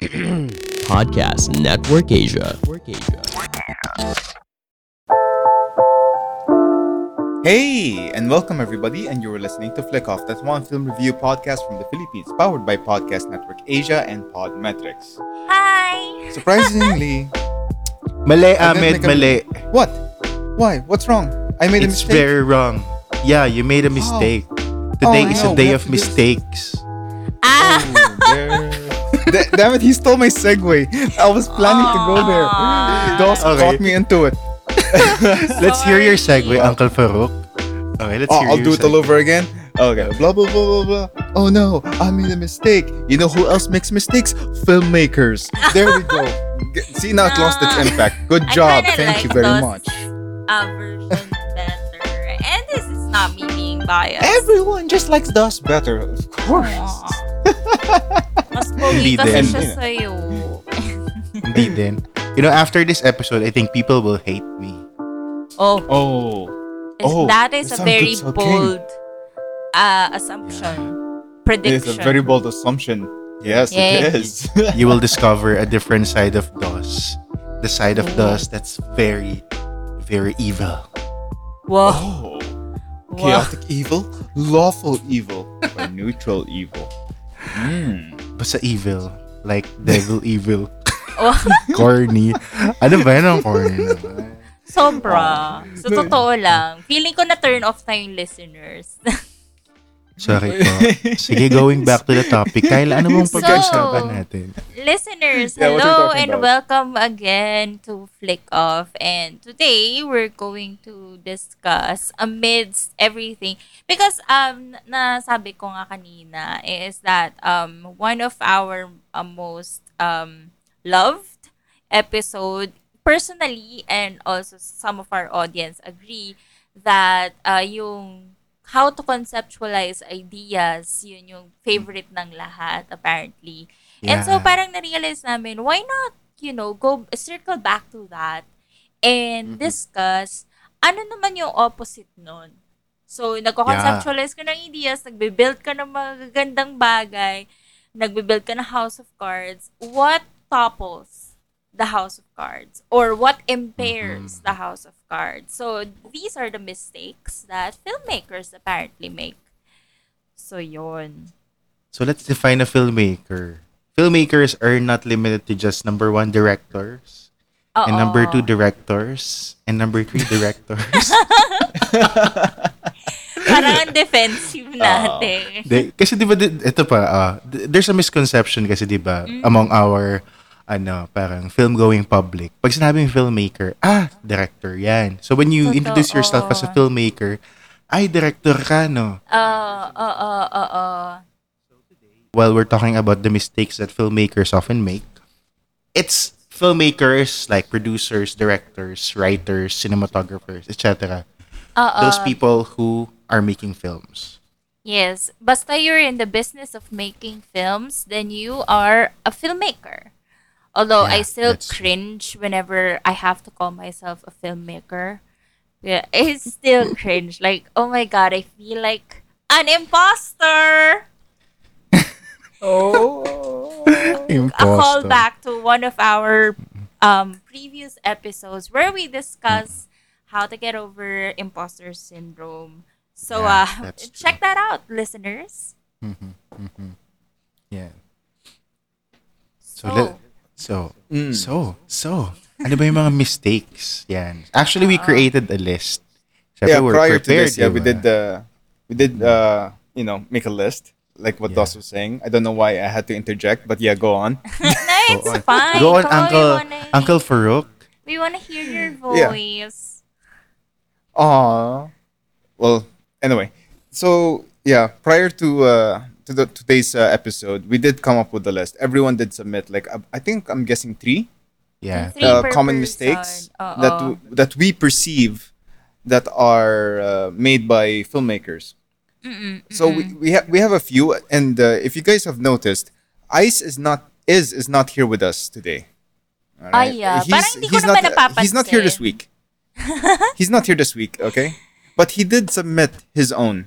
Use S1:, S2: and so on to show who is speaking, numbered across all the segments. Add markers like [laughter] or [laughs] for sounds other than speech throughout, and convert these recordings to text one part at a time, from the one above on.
S1: [clears throat] Podcast Network Asia.
S2: Hey, and welcome everybody, and you're listening to Flick Off, that's one film review podcast from the Philippines, powered by Podcast Network Asia and Podmetrics.
S3: Hi!
S2: Surprisingly, [laughs]
S4: Mali,
S2: I didn't
S4: Ahmed, mali.
S2: what? Why? What's wrong? I made a mistake.
S4: It's very wrong. Yeah, you made a mistake. Today
S2: Oh,
S4: is a day of mistakes.
S3: Ah!
S2: Oh, [laughs] there. Da- Damn it, he stole my segue. I was planning to go there. Ah.
S3: Aw.
S2: Dos
S4: Okay.
S2: caught me into it. [laughs]
S4: Let's hear your
S3: Sorry.
S4: segue, Uncle Farouk. Okay, let's
S2: Oh,
S4: hear
S2: I'll
S4: your
S2: do it all over again. Okay. Blah blah blah blah blah. Oh no, I made a mistake. You know who else makes mistakes? Filmmakers. There we go. [laughs] G- See now it lost its impact. Good job.
S3: kinda
S2: Thank
S3: like
S2: you very
S3: those,
S2: much.
S3: Versions better. And this is not me being biased.
S2: Everyone just likes DOS better, of course. [laughs]
S3: Aw. Mas [laughs] pogi kasi siya sa'yo. [laughs]
S4: Hindi din. You know, after this episode, I think people will hate me.
S3: Oh,
S2: Oh. Oh,
S3: that is a very
S2: good,
S3: bold uh, assumption.
S2: It
S3: Prediction.
S2: is a very bold assumption. Yes,
S3: Yay.
S2: it is. [laughs]
S4: You will discover a different side of DOS. The side of
S3: Oh.
S4: DOS that's very, very evil.
S3: Wow.
S2: oh.
S3: wow.
S2: Chaotic evil, lawful evil, or neutral evil. Hmm.
S4: Basta evil. Like devil [laughs] evil.
S3: Oh, [laughs]
S4: Corny. Ano ba yan ang corny naman?
S3: sobra. Sa totoo lang. Feeling ko na turn off na yung listeners. [laughs]
S4: Sorry [laughs] po. Sige, going back to the topic. Kyle, ano mong
S3: So-
S4: pag-usapan natin?
S3: Listeners,
S2: Yeah,
S3: hello
S2: talking
S3: and
S2: about?
S3: welcome again to Flick Off. And today we're going to discuss amidst everything because um nasabi ko nga kanina is that um one of our uh, most um loved episode personally and also some of our audience agree that uh, yung how to conceptualize ideas, yun yung favorite ng lahat apparently. And so
S4: Yeah.
S3: parang na-realize namin, why not, you know, go circle back to that and discuss ano naman yung opposite nun. So, nagko-conceptualize ka ng ideas, nagbe-build ka ng magagandang bagay, nagbe-build ka ng house of cards. What topples the house of cards? Or what impairs the house of cards? So, these are the mistakes that filmmakers apparently make. So, yon.
S4: So let's define a filmmaker. Filmmakers are not limited to just number one directors, and number two directors, and number three [laughs] directors. [laughs]
S3: Parang ang defensive [laughs] natin.
S4: De, kasi di ba, ito pa, ah, th- there's a misconception kasi di ba,
S3: Mm.
S4: among our, ano, parang film-going public. Pag sinabing filmmaker, ah, director yan. So when you
S3: Totoo.
S4: introduce yourself as a filmmaker, ay, director ka, no?
S3: Oo, oo, oo.
S4: while we're talking about the mistakes that filmmakers often make, it's filmmakers like producers, directors, writers, cinematographers, etc. Those people who are making films.
S3: Yes. Basta you're in the business of making films, then you are a filmmaker. Although I still
S4: that's
S3: cringe whenever I have to call myself a filmmaker. Yeah, [laughs] I still cringe. Like, oh my god, I feel like an imposter.
S2: Oh. [laughs] imposter.
S3: a callback to one of our um, previous episodes where we discuss how to get over imposter syndrome. So
S4: Yeah,
S3: uh,
S4: that's [laughs] true.
S3: check that out, listeners.
S4: Yeah. So,
S3: So,
S4: let- so,
S2: Mm.
S4: so, so, ano ba yung mga mistakes? Yan. Actually, we created a list. Siyempre,
S2: yeah,
S4: we're
S2: prior to
S4: prepared,
S2: this, yeah, we did uh, we did uh, you know, make a list like what
S4: Yeah.
S2: Dos was saying. I don't know why I had to interject, but yeah, go on. [laughs]
S3: no, it's [laughs]
S4: Go on.
S3: fine.
S4: Go on,
S3: Come
S4: Uncle,
S3: we wanna,
S4: Uncle Farouk.
S3: We want to hear your voice.
S2: Yeah.
S3: voice.
S2: Aw. Well, anyway, so yeah, prior to uh, to the today's uh, episode, we did come up with the list. Everyone did submit. Like uh, I think I'm guessing three
S4: Yeah.
S3: Three
S2: uh, common
S3: person.
S2: mistakes
S3: Oo.
S2: that w- that we perceive that are uh, made by filmmakers.
S3: Mm-mm,
S2: So we we have we have a few, and uh, if you guys have noticed, Ice is not is is not here with us today. Alright?
S3: Ay, ah, parang hindi
S2: he's
S3: naman
S2: not, he's not here this week. [laughs] he's not here this week, okay? But he did submit his own.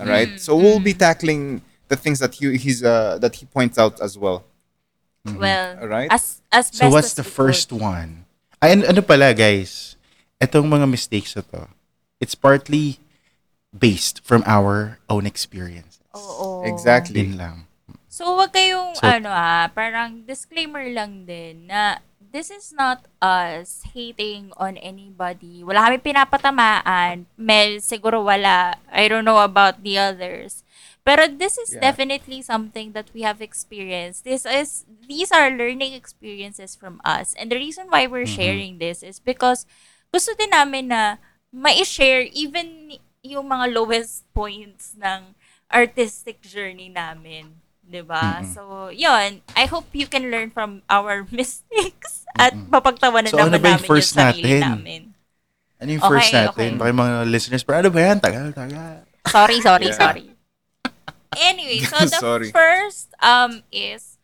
S2: All right. So we'll be tackling the things that he he's uh that he points out as well.
S3: Well,
S2: Alright.
S3: as as
S4: So
S3: best
S4: what's
S3: as
S4: the first
S3: could.
S4: one? Ay, ano, ano pala guys? Itong mga mistakes na to, it's partly based from our own experiences.
S3: Oo.
S2: Exactly.
S4: Yun lang.
S3: So, wag kayong,
S4: So-
S3: ano ah, parang disclaimer lang din na this is not us hating on anybody. Wala kami pinapatamaan. Mel, siguro wala. I don't know about the others. Pero this is
S2: Yeah.
S3: definitely something that we have experienced. This is these are learning experiences from us. And the reason why we're sharing this is because gusto din namin na ma-share even yung mga lowest points ng artistic journey namin. 'di ba? So, yon I hope you can learn from our [laughs] mistakes at mapagtawanan
S4: So, ano
S3: naman
S4: ba yung
S3: namin
S4: first
S3: yung sarili
S4: natin?
S3: namin.
S4: Ano yung
S3: Okay,
S4: first natin?
S3: okay.
S4: Baka yung mga listeners, pero ano ba yan? Tagal, tagal.
S3: Sorry, sorry,
S2: Yeah.
S3: sorry. Anyway, [laughs] so the
S2: Sorry.
S3: first um is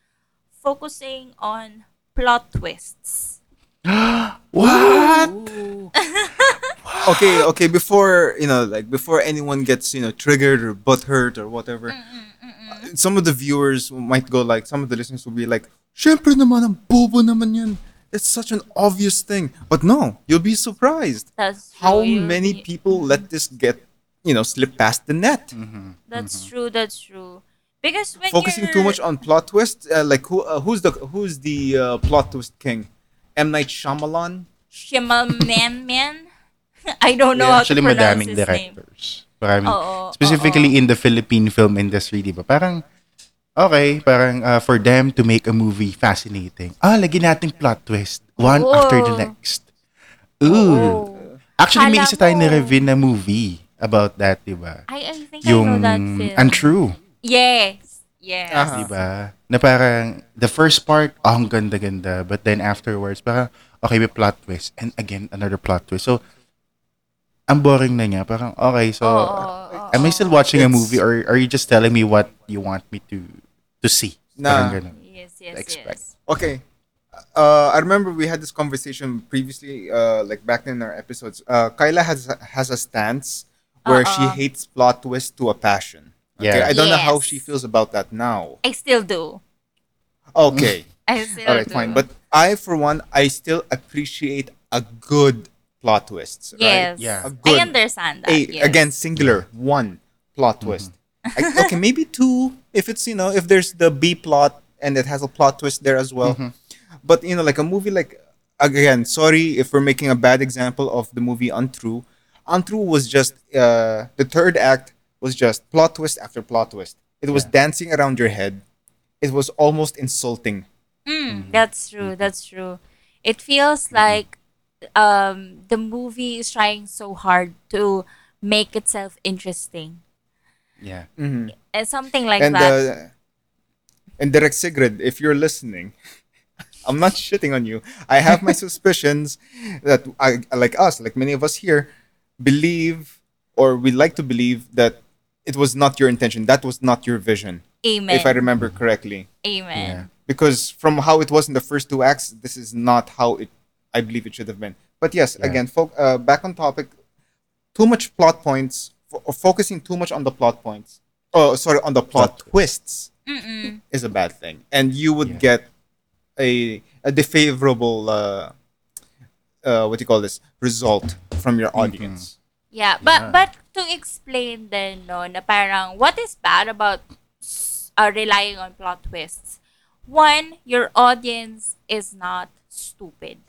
S3: focusing on plot twists. [gasps]
S4: What?
S2: okay, okay. Before you know, like before anyone gets you know triggered or butthurt or whatever, uh, some of the viewers might go like, some of the listeners will be like, "Syempre naman ang bobo naman yun. It's such an obvious thing." But no, you'll be surprised
S3: That's
S2: how
S3: true.
S2: Many people let this get you know slip past the net.
S3: That's true. That's true. Because when
S2: Focusing
S3: you're,
S2: too much on plot twist, uh, like who uh, who's the who's the uh, plot twist king? M Night Shyamalan.
S3: Shimaman man, [laughs] I don't know
S2: Yeah,
S3: how
S4: Actually,
S3: to pronounce
S4: madaming
S3: his name.
S4: directors. Maraming,
S3: Oo,
S4: specifically in the Philippine film industry, di ba? Parang, okay, parang uh, for them to make a movie fascinating. Ah, lagi nating plot twist. One
S3: Oo.
S4: after the next. Ooh.
S3: Oo.
S4: Actually, may
S3: Kala
S4: isa tayong
S3: mo.
S4: na-review na movie about that, di ba?
S3: I, I think I know that film.
S4: Untrue.
S3: Yes. Yes.
S2: Aha.
S4: Di ba? Na parang, the first part, oh, ang ganda-ganda. But then afterwards, parang, okay, may plot twist. And again, another plot twist. So, ang boring na niya. Parang, okay, so,
S3: Oo, oo,
S4: am I still watching a movie or are you just telling me what you want me to to see?
S2: Nah.
S4: Parang ganun.
S3: Yes, yes,
S4: Expect.
S3: yes.
S2: Okay. Uh, I remember we had this conversation previously, uh, like back in our episodes. Uh, Kyla has has a stance where she
S3: Uh-uh.
S2: hates plot twist to a passion. Okay,
S4: Yeah.
S2: I don't know how
S3: Yes.
S2: she feels about that now.
S3: I still do.
S2: Okay, [laughs]
S3: I still
S2: all right,
S3: do.
S2: fine. But I, for one, I still appreciate a good plot twist.
S3: yes.
S2: Right?
S4: Yeah.
S2: A good-
S3: I understand that.
S2: A,
S3: yes.
S2: Again, singular one plot mm-hmm. twist. I- okay, maybe two if it's you know if there's the B plot and it has a plot twist there as well. Mm-hmm. But you know, like a movie like again, sorry if we're making a bad example of the movie Untrue. Untrue was just uh, the third act was just plot twist after plot twist. It was dancing around your head. It was almost insulting.
S3: Mm, That's true. That's true. It feels like um the movie is trying so hard to make itself interesting.
S4: Yeah.
S3: And something like
S2: and
S3: that.
S2: uh, and Direk Sigrid, if you're listening, [laughs] I'm not shitting on you. I have my [laughs] suspicions that I like us, like many of us here, believe or we like to believe that it was not your intention. That was not your vision,
S3: Amen.
S2: if I remember correctly.
S3: Amen.
S4: Yeah.
S2: Because from how it was in the first two acts, this is not how it I believe it should have been. But yes,
S4: Yeah.
S2: again, fo- uh, back on topic. Too much plot points, fo- or focusing too much on the plot points. Oh, sorry, on the plot,
S4: Plot
S2: twists
S3: Mm-mm.
S2: is a bad thing, and you would
S4: Yeah.
S2: get a a defavorable uh, uh, what do you call this result from your audience.
S3: Yeah, but
S4: Yeah.
S3: but to explain then no na parang what is bad about s- uh, relying on plot twists. One, your audience is not stupid.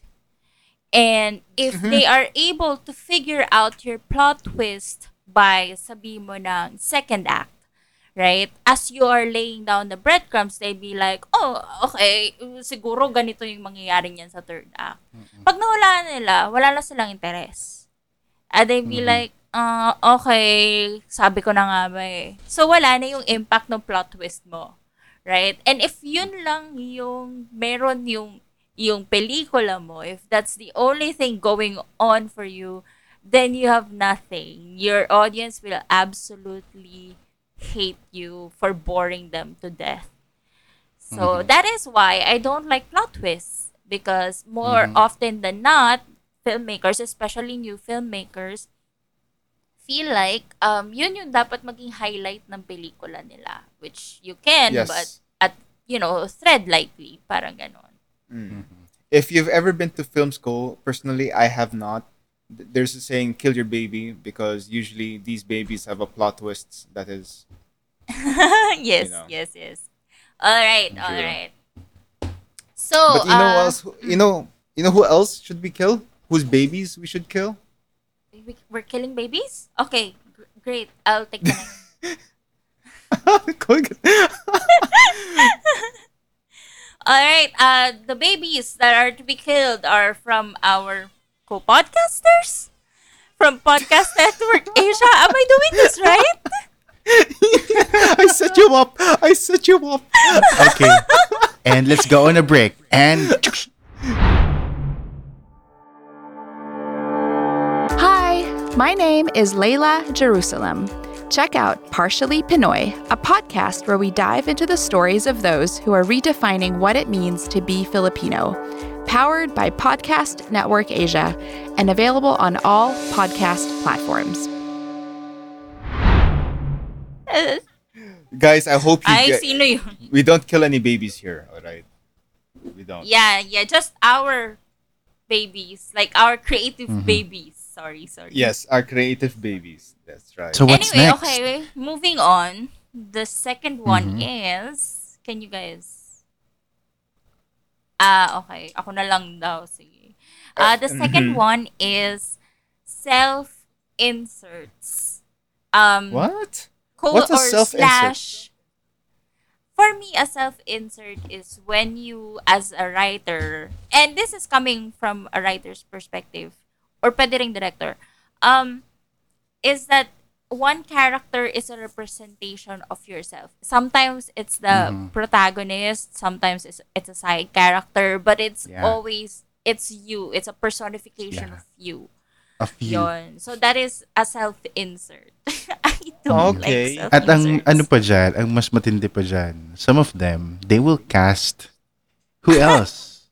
S3: And if they are able to figure out your plot twist by sabi mo ng second act, right? As you are laying down the breadcrumbs, they'd be like, oh, okay, siguro ganito yung mangyayari niyan sa third act. Pag nawala nila, wala na silang interes. And they'd be like, ah, okay, sabi ko na nga ba eh. So, wala na yung impact ng plot twist mo. Right? And if yun lang yung meron yung yung pelikula mo, if that's the only thing going on for you, then you have nothing. Your audience will absolutely hate you for boring them to death. So that is why I don't like plot twists because more often than not, filmmakers, especially new filmmakers, feel like um yun yung dapat maging highlight ng pelikula nila, which you can,
S2: Yes.
S3: but at you know, thread lightly. Parang ganon.
S2: If you've ever been to film school, personally, I have not. Th- There's a saying, "Kill your baby," because usually these babies have a plot twist that is. [laughs]
S3: yes,
S2: know.
S3: yes, yes. All right, all
S2: True.
S3: So,
S2: but you know
S3: uh,
S2: who else? who- You know, you know who else should be killed? Whose babies we should kill?
S3: we- we're killing babies? Okay, gr- great. I'll take the next. [laughs]
S2: Go again. [laughs]
S3: All right. Uh, the babies that are to be killed are from our co-podcasters from Podcast [laughs] Network Asia. Am I doing this right? [laughs]
S2: I set you up. I set you up.
S4: Okay. and let's go on a break. And
S5: Hi, my name is Layla Jerusalem. Check out Partially Pinoy, a podcast where we dive into the stories of those who are redefining what it means to be Filipino. Powered by Podcast Network Asia and available on all podcast platforms.
S2: Guys, I hope you
S3: Ay,
S2: get.
S3: sino yun?
S2: We don't kill any babies here. All right. We don't.
S3: Yeah, yeah. Just our babies. Like our creative babies. Sorry, sorry.
S2: Yes, our creative babies. That's right.
S4: so what's
S3: anyway,
S4: next?
S3: okay. Moving on. The second one
S2: Mm-hmm.
S3: is... Can you guys... Ah, okay. Ako na lang daw. Sige. Ah, the second
S2: Mm-hmm.
S3: one is self-inserts. Um,
S2: what?
S3: co-
S2: What's a
S3: or
S2: self-insert?
S3: slash for me a self-insert is when you as a writer and this is coming from a writer's perspective or pwede ring director um is that one character is a representation of yourself sometimes it's the
S2: Mm-hmm.
S3: protagonist sometimes it's, it's a side character but it's
S4: Yeah.
S3: always it's you it's a personification
S4: Yeah.
S3: of you
S4: A few.
S3: Yon. So that is a self-insert. [laughs] I don't
S2: Okay.
S3: like
S4: At ang ano pa dyan, ang mas matindi pa dyan, some of them, they will cast who [laughs] else?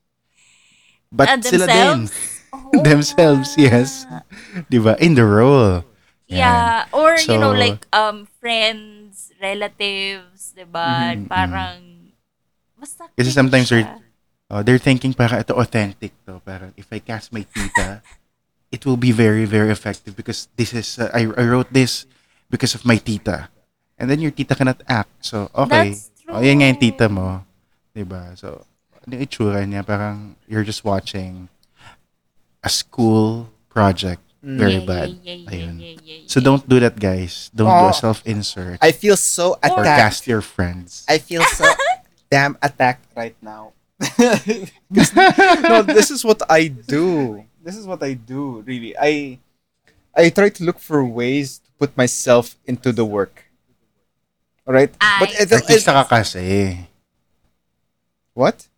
S4: But
S3: Ah,
S4: sila din.
S3: themselves? Oh, [laughs]
S4: themselves, yes. Di ba? In the role.
S3: Yeah. Or, you know,
S4: So-
S3: like, um, friends, relatives, di ba?
S4: Mhm,
S3: Parang, basta
S4: Kasi sometimes
S3: siya.
S4: Oh, they're thinking para ito authentic to. Parang if I cast my tita, [laughs] it will be very, very effective because this is, uh, I, I wrote this because of my tita. And then your tita cannot act. So, okay.
S3: That's
S4: Oh, yan nga yung
S3: true.
S4: tita mo. Diba? So, ano yung itsura niya? Parang you're just watching a school project. Mm. Very
S3: Yeah, yeah,
S4: bad.
S3: yeah, yeah,
S4: Ayun.
S3: yeah, yeah,
S4: So, don't do that, guys. Don't do
S2: Oh.
S4: a self-insert.
S2: I feel so
S4: or
S2: attacked.
S4: cast your friends.
S2: I feel so [laughs] damn attacked right now. 'Cause- [laughs] no, this is what I do. This is what I do. Really, I I try to look for ways to put myself into the work. All right, but
S3: I
S2: it, it,
S4: Artista ka kasi.
S2: what?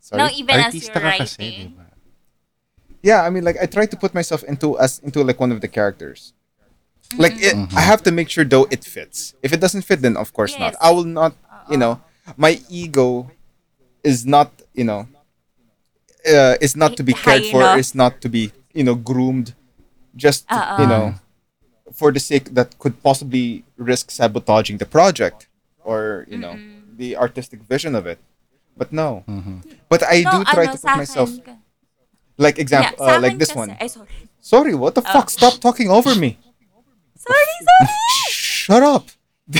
S2: Sorry.
S3: No, even as
S4: Artista
S3: you're
S4: ka kasi,
S3: writing.
S4: diba?
S2: Yeah, I mean, like I try to put myself into as into like one of the characters. Like it, mm-hmm. I have to make sure though it fits. If it doesn't fit, then of course not. I will not. You know, uh-uh. my ego is not. You know, uh, is not to be cared for.
S3: enough.
S2: Is not to be you know groomed. Just
S3: Uh-uh.
S2: you know, for the sake that could possibly risk sabotaging the project or you know mm-hmm. the artistic vision of it. But no. Mm-hmm. But I
S3: no,
S2: do try
S3: ano,
S2: to put myself
S3: akin ka-
S2: like
S3: yeah,
S2: example
S3: sa
S2: uh, like
S3: akin
S2: this
S3: kasi-
S2: one.
S3: Ay, sorry.
S2: Sorry, what the fuck? Stop talking over me. [laughs]
S3: Sorry, sorry.
S2: Shut up. [laughs]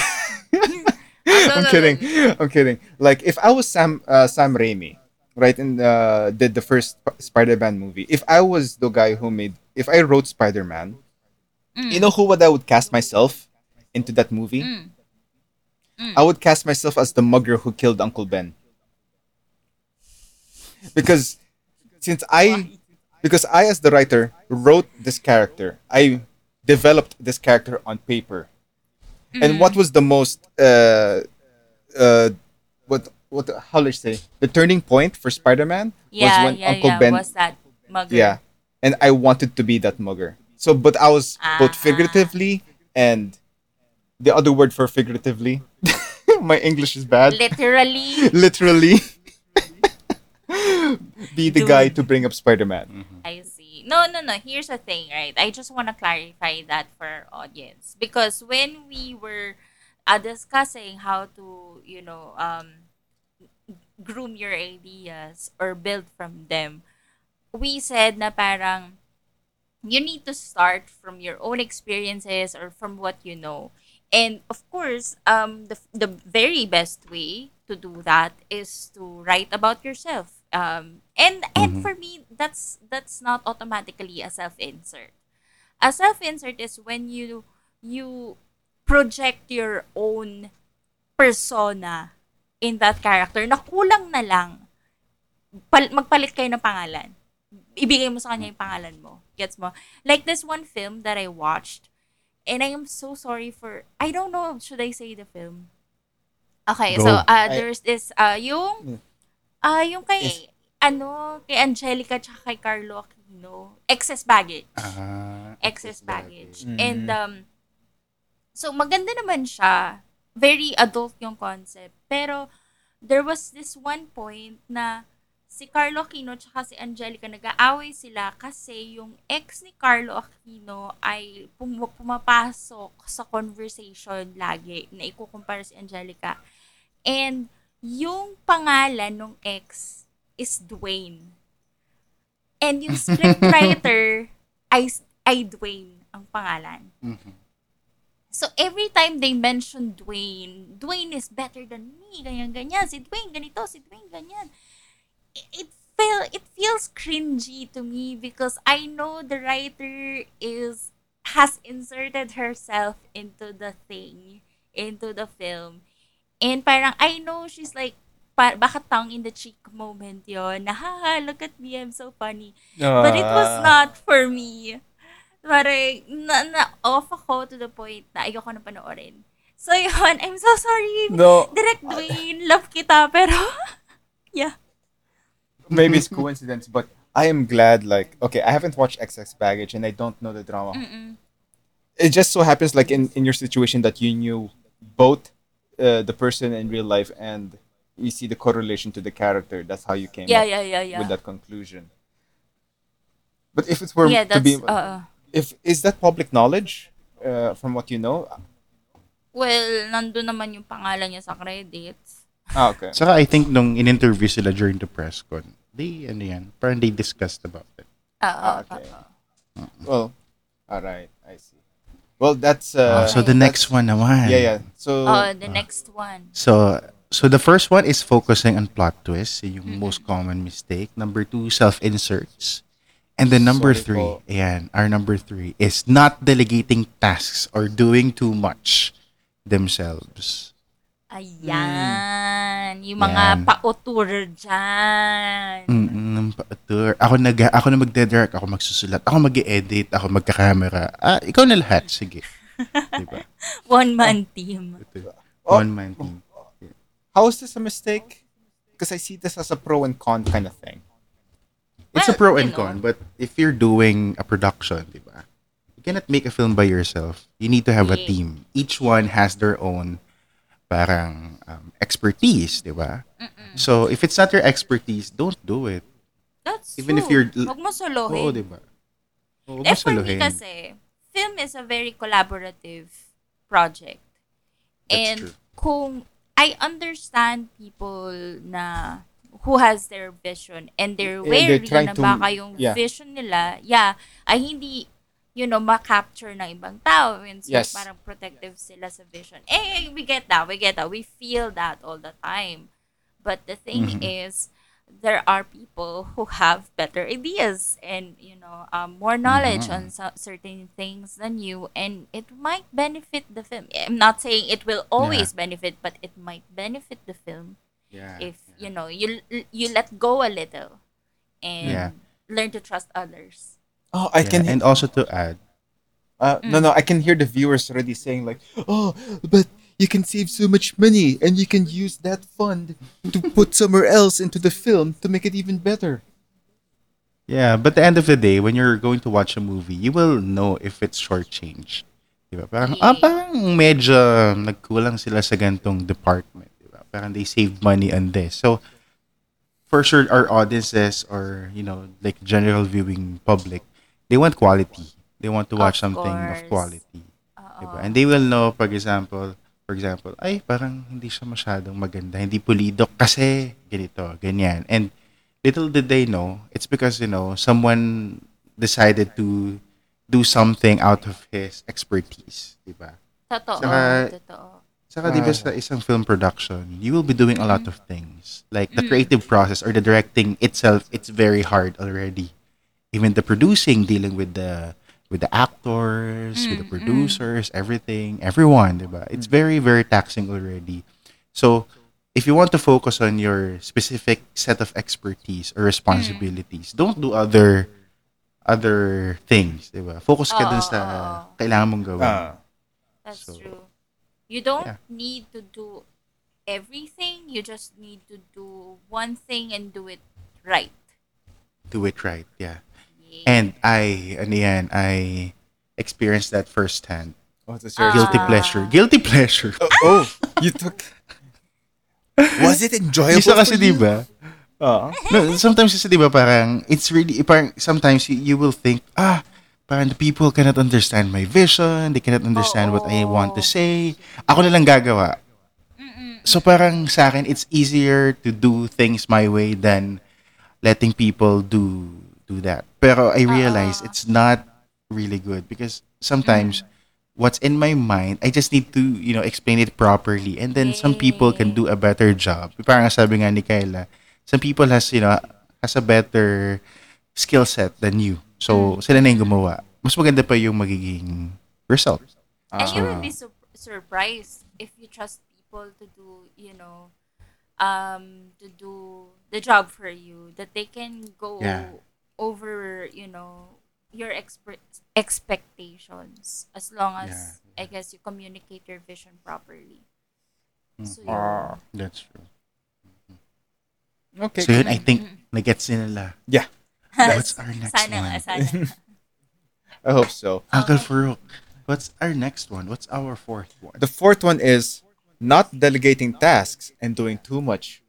S2: I'm kidding. I'm kidding. Like if I was Sam uh, Sam Raimi, right, and uh, did the first Sp- Spider-Man movie. If I was the guy who made, if I wrote Spider-Man, you know who would I would cast myself into that movie? I would cast myself as the mugger who killed Uncle Ben. Because since I because I as the writer wrote this character, I developed this character on paper. And what was the most uh uh what what how let's say the turning point for Spider-Man
S3: Yeah,
S2: was when
S3: yeah,
S2: Uncle
S3: yeah.
S2: Ben
S3: Was that mugger?
S2: yeah. And I wanted to be that mugger. So but I was both
S3: Ah.
S2: figuratively and the other word for figuratively [laughs] my English is bad.
S3: Literally, [laughs]
S2: Literally [laughs] be the guy to bring up Spider-Man.
S3: I see. No, no, no. Here's the thing, right? I just want to clarify that for our audience because when we were uh, discussing how to, you know, um, groom your ideas or build from them. We said na parang you need to start from your own experiences or from what you know. And of course, um, the, the very best way to do that is to write about yourself. Um, and and for me, that's that's not automatically a self insert. A self insert is when you you project your own persona in that character na kulang na lang pal- magpalit kayo ng pangalan. Ibigay mo sa kanya yung pangalan mo. Gets mo? Like this one film that I watched, and I am so sorry for, I don't know, should I say the film? Okay,
S4: Go.
S3: so uh,
S2: I-
S3: there's this, uh, yung, uh, yung kay,
S2: Is-
S3: ano, kay Angelica tsaka kay Carlo Aquino, excess baggage
S4: Ah,
S3: excess baggage.
S2: Mhm.
S3: And um so maganda naman siya. Very adult yung concept. Pero there was this one point na si Carlo Aquino tsaka si Angelica nag-aaway sila kasi yung ex ni Carlo Aquino ay pum- pumapasok sa conversation lagi na ikukumpara si Angelica. And yung pangalan ng ex is Dwayne. And yung scriptwriter [laughs] ay, ay Dwayne ang pangalan.
S4: mhm.
S3: So, every time they mention Dwayne, Dwayne is better than me, ganyan-ganyan. Si Dwayne ganito, si Dwayne ganyan. It, it, feel, it feels cringy to me because I know the writer is has inserted herself into the thing, into the film. And parang, I know she's like, pa, baka tongue in the cheek moment yon na, haha, look at me, I'm so funny. But it was
S2: Ah.
S3: not for me. Parang, na, na off ako to the point na ayoko na panoorin. So yun, I'm so sorry.
S2: No.
S3: Direk Dwayne, love kita, pero, [laughs] yeah.
S2: maybe it's coincidence, but I am glad. Like, okay, I haven't watched Exes Baggage, and I don't know the drama.
S3: Mm-mm.
S2: It just so happens, like in in your situation, that you knew both uh, the person in real life, and you see the correlation to the character. That's how you came
S3: Yeah,
S2: up
S3: yeah, yeah, yeah.
S2: with that conclusion. But if it were
S3: yeah,
S2: to be,
S3: uh,
S2: if is that public knowledge uh, from what you know?
S3: well, nandun naman yung pangalan niya sa credits.
S2: Ah, okay.
S4: Saka I think nung in-interview sila during the press con, they, ano yan, parang they discussed about it.
S3: Ah,
S2: Ah, okay. Well, all right, I see. Well, that's
S4: Oh,
S2: uh,
S4: so the next one naman.
S2: yeah, yeah. So
S3: Oh, the next one.
S4: So, so the first one is focusing on plot twists, yung most common mistake. Number two, self-inserts. And then number
S2: Sorry
S4: three,
S2: po.
S4: ayan, our number three is not delegating tasks or doing too much themselves.
S3: Ayan. Yung mga
S4: Yan.
S3: pautur dyan.
S4: Mm, paatur. Ako nag ako na magde-direct, ako magsusulat, ako mag-edit, ako magka-camera. Ah, ikaw na lahat, sige. [laughs] diba?
S3: One man team.
S4: Ito.
S2: Oh.
S4: One man team.
S2: how is this a mistake? Because I see this as a pro and con kind of thing.
S4: It's a
S3: Well,
S4: pro
S3: you
S4: and
S3: know.
S4: con, but if you're doing a production, di ba? You cannot make a film by yourself. You need to have a
S3: Yeah.
S4: team. Each one has their own parang um, expertise, di ba? So, if it's not your expertise, don't do it.
S3: That's
S4: Even if
S3: true.
S4: you're-
S3: Huwag mo
S4: Oo,
S3: solohin.
S4: di ba? Oo,
S3: Eh,
S4: mas
S3: for me kasi, film is a very collaborative project.
S4: That's
S3: and
S4: true.
S3: kung I understand people na who has their vision and
S2: Eh, they're
S3: wary
S2: trying
S3: na baka yung
S2: yeah.
S3: vision nila, yeah, ay hindi, you know, ma-capture ng ibang tao. And so,
S2: Yes.
S3: parang protective sila sa vision. Eh, we get that, we get that. We feel that all the time. But the thing is, there are people who have better ideas and you know um, more knowledge on so- certain things than you and it might benefit the film i'm not saying it will always benefit but it might benefit the film
S4: Yeah.
S3: if you know you you let go a little and
S4: Yeah.
S3: learn to trust others
S2: Oh, I
S4: Yeah,
S2: can.
S4: And also to add,
S2: Uh,
S3: Mm.
S2: No, no, I can hear the viewers already saying like, "Oh, but you can save so much money, and you can use that fund to put somewhere else into the film to make it even better."
S4: Yeah, but the end of the day, when you're going to watch a movie, you will know if it's shortchanged. Diba? Parang, ah,
S3: Yeah.
S4: parang medyo nagkulang sila sa gantong department. Diba? Parang they save money on this. So, for sure, our audiences or, you know, like general viewing public, they want quality. They want to watch
S3: Of
S4: something of
S3: course.
S4: quality.
S3: Oo.
S4: Diba? And they will know, for example, For example, ay, parang hindi siya masyadong maganda, hindi pulido kasi ganito, ganyan. And little did they know, it's because, you know, someone decided to do something out of his expertise, di ba?
S3: Totoo.
S4: Saka-
S3: totoo.
S4: Saka di ba sa isang film production, you will be doing a lot of things. Like the creative process or the directing itself, it's very hard already. Even the producing, dealing with the with the actors, with the mm, mm. producers, everything, everyone, di ba? It's very, very taxing already. So, if you want to focus on your specific set of expertise or responsibilities, mm. don't do other other things, di ba? Focus ka dun
S3: Oo,
S4: sa
S3: oo.
S4: kailangan mong gawin.
S2: Ah.
S3: That's
S4: So,
S3: true. You don't
S4: yeah.
S3: need to do everything. You just need to do one thing and do it right.
S4: Do it right, yeah. And I, ano yan, I experienced that firsthand.
S2: What was your
S4: Guilty pleasure. Guilty pleasure.
S2: Oh, you took. [laughs] Was it enjoyable?
S4: Isa kasi, di ba?
S2: Ah.
S4: No, sometimes kasi, di ba, parang, it's really, parang, sometimes you, you will think, ah, parang the people cannot understand my vision, they cannot understand what I want to
S3: Oo.
S4: say. Ako na lang gagawa. So parang sa akin, it's easier to do things my way than letting people do do that. Pero I realize it's not really good because sometimes what's in my mind, I just need to, you know, explain it properly. And then some people can do a better job. Parang sabi nga ni Kayla, some people has, you know, has a better skill set than you. So, sila na yung gumawa. Mas maganda pa yung magiging result.
S3: and you will
S4: Ah.
S3: be sur- surprised if you trust people to do, you know, um, to do the job for you. That they can go
S4: Yeah.
S3: Over, you know, your expe- expectations as long as I guess you communicate your vision properly. Mm-hmm. So yun.
S2: Ah.
S4: That's true. Mm-hmm.
S2: Okay.
S4: So yun, I think, mm-hmm. nagets nila.
S2: Yeah. [laughs]
S4: What's [laughs] our next
S3: sana
S4: one?
S3: nga, sana nga. [laughs]
S2: I hope so.
S4: Uncle Farouk, what's our next one? What's our fourth one?
S2: The fourth one is not delegating tasks and doing too much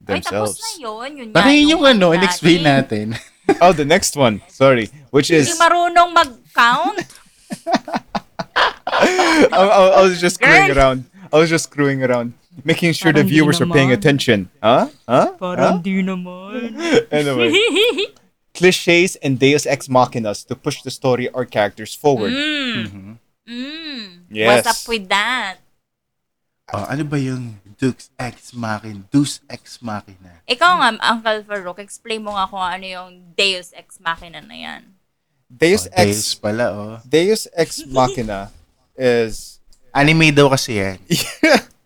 S2: themselves.
S3: Ay, tapos
S2: themselves.
S3: na yun. Yun nga
S4: Parang yun yung ano, in-explain natin. [laughs]
S2: oh, the next one. Sorry, which
S3: Hindi
S2: is
S3: marunong mag-count. [laughs]
S2: I, I, I was just screwing
S3: Girl.
S2: around. I was just screwing around, making sure the
S3: Parang di
S2: viewers are paying
S3: naman.
S2: attention. Huh? Huh?
S3: Parang di naman. [laughs]
S2: Anyway, cliches and Deus ex machinas to push the story or characters forward.
S3: mm. Mm.
S2: Yes.
S3: What's up with that?
S4: oh, ano ba yung Deus Ex Machina? Deus Ex Machina.
S3: Ikaw nga, Uncle Farouk, explain mo nga kung ano yung Deus Ex Machina na yan.
S2: Deus
S4: Oh, Deus
S2: ex
S4: pala, oh.
S2: Deus ex machina is [laughs]
S4: Anime daw kasi yan.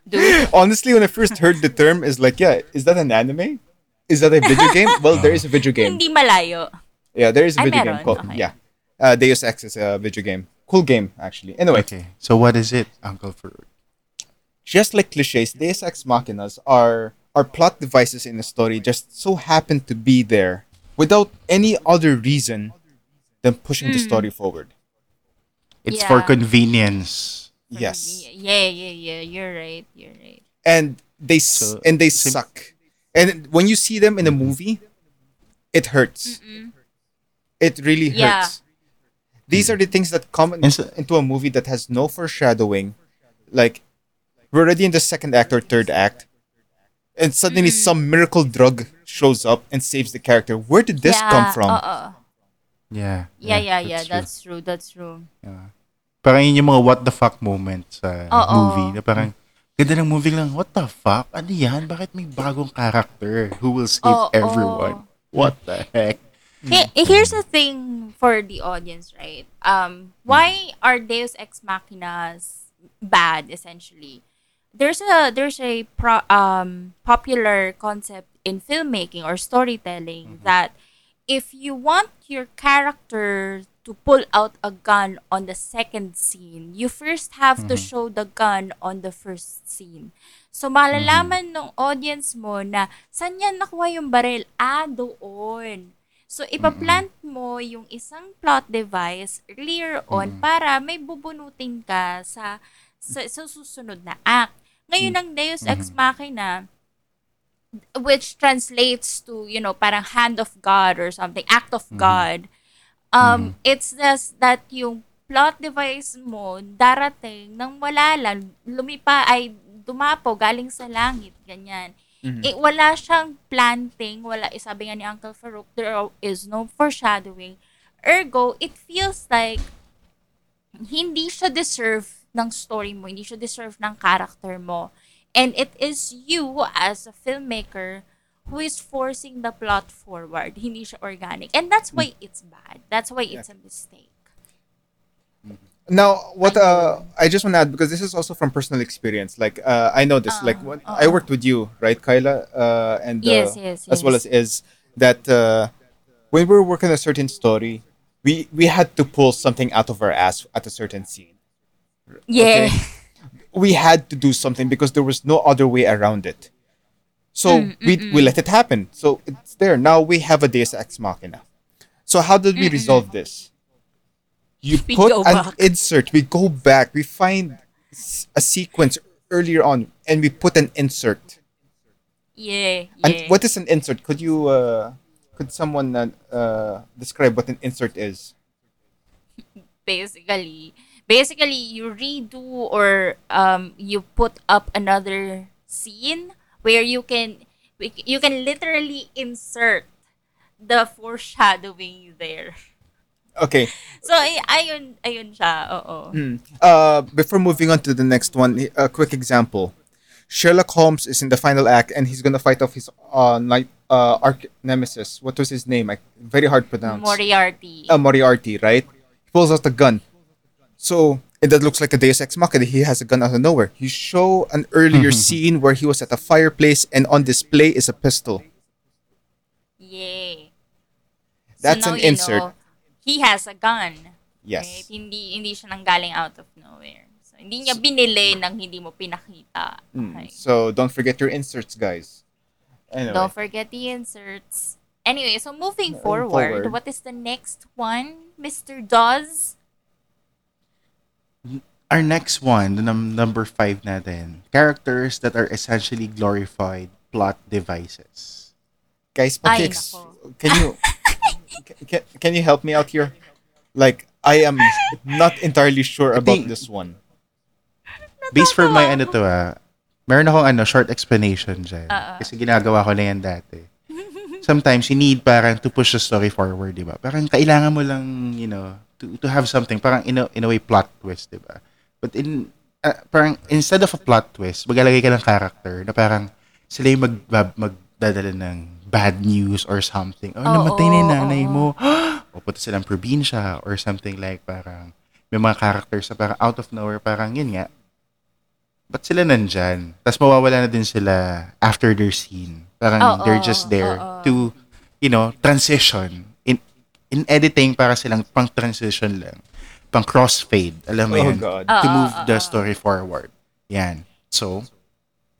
S3: Dude. [laughs]
S2: honestly when I first heard the term is like yeah is that an anime? Is that a video game? [laughs] Well, there is a video game.
S3: Hindi malayo.
S2: Yeah, there is a video
S3: meron?
S2: game called
S3: Okay.
S2: yeah. Uh, Deus Ex is a video game. Cool game actually. Anyway,
S4: Okay, so what is it, Uncle Farouk?
S2: Just like cliches, Deus Ex Machinas are are plot devices in a story just so happen to be there without any other reason than pushing the hmm. story forward.
S4: It's for
S3: Yeah.
S4: convenience.
S2: Yes.
S3: Yeah, yeah, yeah. You're right. You're right.
S2: And they
S4: So,
S2: and they
S4: sim-
S2: suck. And when you see them in a movie, it hurts. It really
S3: Yeah.
S2: hurts. These are the things that come in-
S4: so-
S2: into a movie that has no foreshadowing. Like we're already in the second act or third act, and suddenly some miracle drug shows up and saves the character. Where did this
S3: yeah,
S2: come from?
S3: Oo.
S4: Yeah.
S3: Yeah, yeah, yeah.
S4: true.
S3: That's true. That's true.
S4: Yeah. Parang yun yung mga what the fuck moments sa
S3: Oo.
S4: movie. Na parang, ganda ng movie lang, what the fuck? Ano yan? Bakit may bagong character who will save
S3: Oo.
S4: everyone? What the heck?
S3: He- here's the thing for the audience, right? Um, why are Deus Ex Machinas bad? Essentially, there's a there's a pro, um popular concept in filmmaking or storytelling that if you want your character to pull out a gun on the second scene, you first have to show the gun on the first scene. So, malalaman ng audience mo na saan yan nakuha yung baril? Ah, doon. So, ipaplant mo yung isang plot device earlier on para may bubunutin ka sa, sa, sa susunod na act. Ngayon, ang Deus Ex Machina, which translates to, you know, parang hand of God or something, act of God, um, it's just that yung plot device mo darating nang wala lang, lumipa ay dumapo galing sa langit, ganyan. Eh, wala siyang planting, wala, eh, sabi nga ni Uncle Farouk, there is no foreshadowing. Ergo, it feels like hindi siya deserve ng story mo, hindi siya deserve ng character mo. And it is you as a filmmaker who is forcing the plot forward. Hindi siya organic. And that's why it's bad. That's why it's a mistake.
S2: Now, what uh, I just want to add because this is also from personal experience. Like, uh, I know this. like, when I worked with you, right, Kyla, uh, and uh,
S3: Yes, yes,
S2: as well as is that uh, when we were working a certain story, we we had to pull something out of our ass at a certain scene.
S3: Yeah. [laughs]
S2: we had to do something because there was no other way around it. So
S3: Mm,
S2: we we let it happen. So it's there. Now we have a Deus Ex Machina. So how did we resolve this? You [laughs]
S3: We
S2: put an
S3: back.
S2: insert. We go back. We find a sequence earlier on, and we put an insert.
S3: Yeah.
S2: And
S3: yeah.
S2: what is an insert? Could you uh, could someone uh, uh, describe what an insert is? [laughs]
S3: basically basically you redo or um you put up another scene where you can you can literally insert the foreshadowing there.
S2: Okay.
S3: So ay, ayun ayun siya. Oo.
S2: Uh, before moving on to the next one, a quick example. Sherlock Holmes is in the final act, and he's gonna fight off his uh, night uh, arch nemesis. What was his name? I, very hard to pronounce.
S3: Moriarty.
S2: uh, Moriarty, right? He pulls out the gun. So and that looks like a Deus Ex Machina. He has a gun out of nowhere. You show an earlier [laughs] scene where he was at a fireplace, and on display is a pistol.
S3: yeah.
S2: That's
S3: so
S2: an insert.
S3: know, he has a gun.
S2: Yes.
S3: Right? Hindi hindi siya nanggaling out of nowhere. So hindi niya binili nang hindi mo pinakita. Okay.
S2: So don't forget your inserts, guys. Anyway.
S3: Don't forget the inserts. Anyway, so moving
S2: Moving
S3: forward,
S2: forward.
S3: what is the next one, Mr. Dawes?
S4: Our next one, the num- number five natin, characters that are essentially glorified plot devices.
S2: guys,
S3: Ay, nako.
S2: can you can, can you help me out here? Like I am not entirely sure about
S4: think-
S2: this one.
S4: Based for my ano to ah, meron akong ano, short explanation dyan. Kasi ginagawa ko na yan dati. Sometimes, you need parang to push the story forward, di ba? Parang kailangan mo lang, you know, to, to have something, parang in a, in a way, plot twist, di ba? But in, ah, parang instead of a plot twist, maglalagay ka ng character na parang sila yung mag, magdadala ng bad news or something. Oh, namatay na yung nanay mo. [gasps] o punta silang probinsya or something like parang may mga characters na parang out of nowhere, parang yun nga, ba't sila nandyan? Tapos mawawala na din sila after their scene. Parang
S3: Oo,
S4: they're just there
S3: oo.
S4: to, you know, transition. In in editing, para silang pang transition lang. Pang crossfade. Alam mo
S2: Oh,
S4: yun?
S2: God.
S4: To
S3: Oo,
S4: move
S3: oo,
S4: the
S3: oo.
S4: story forward. Yan. So,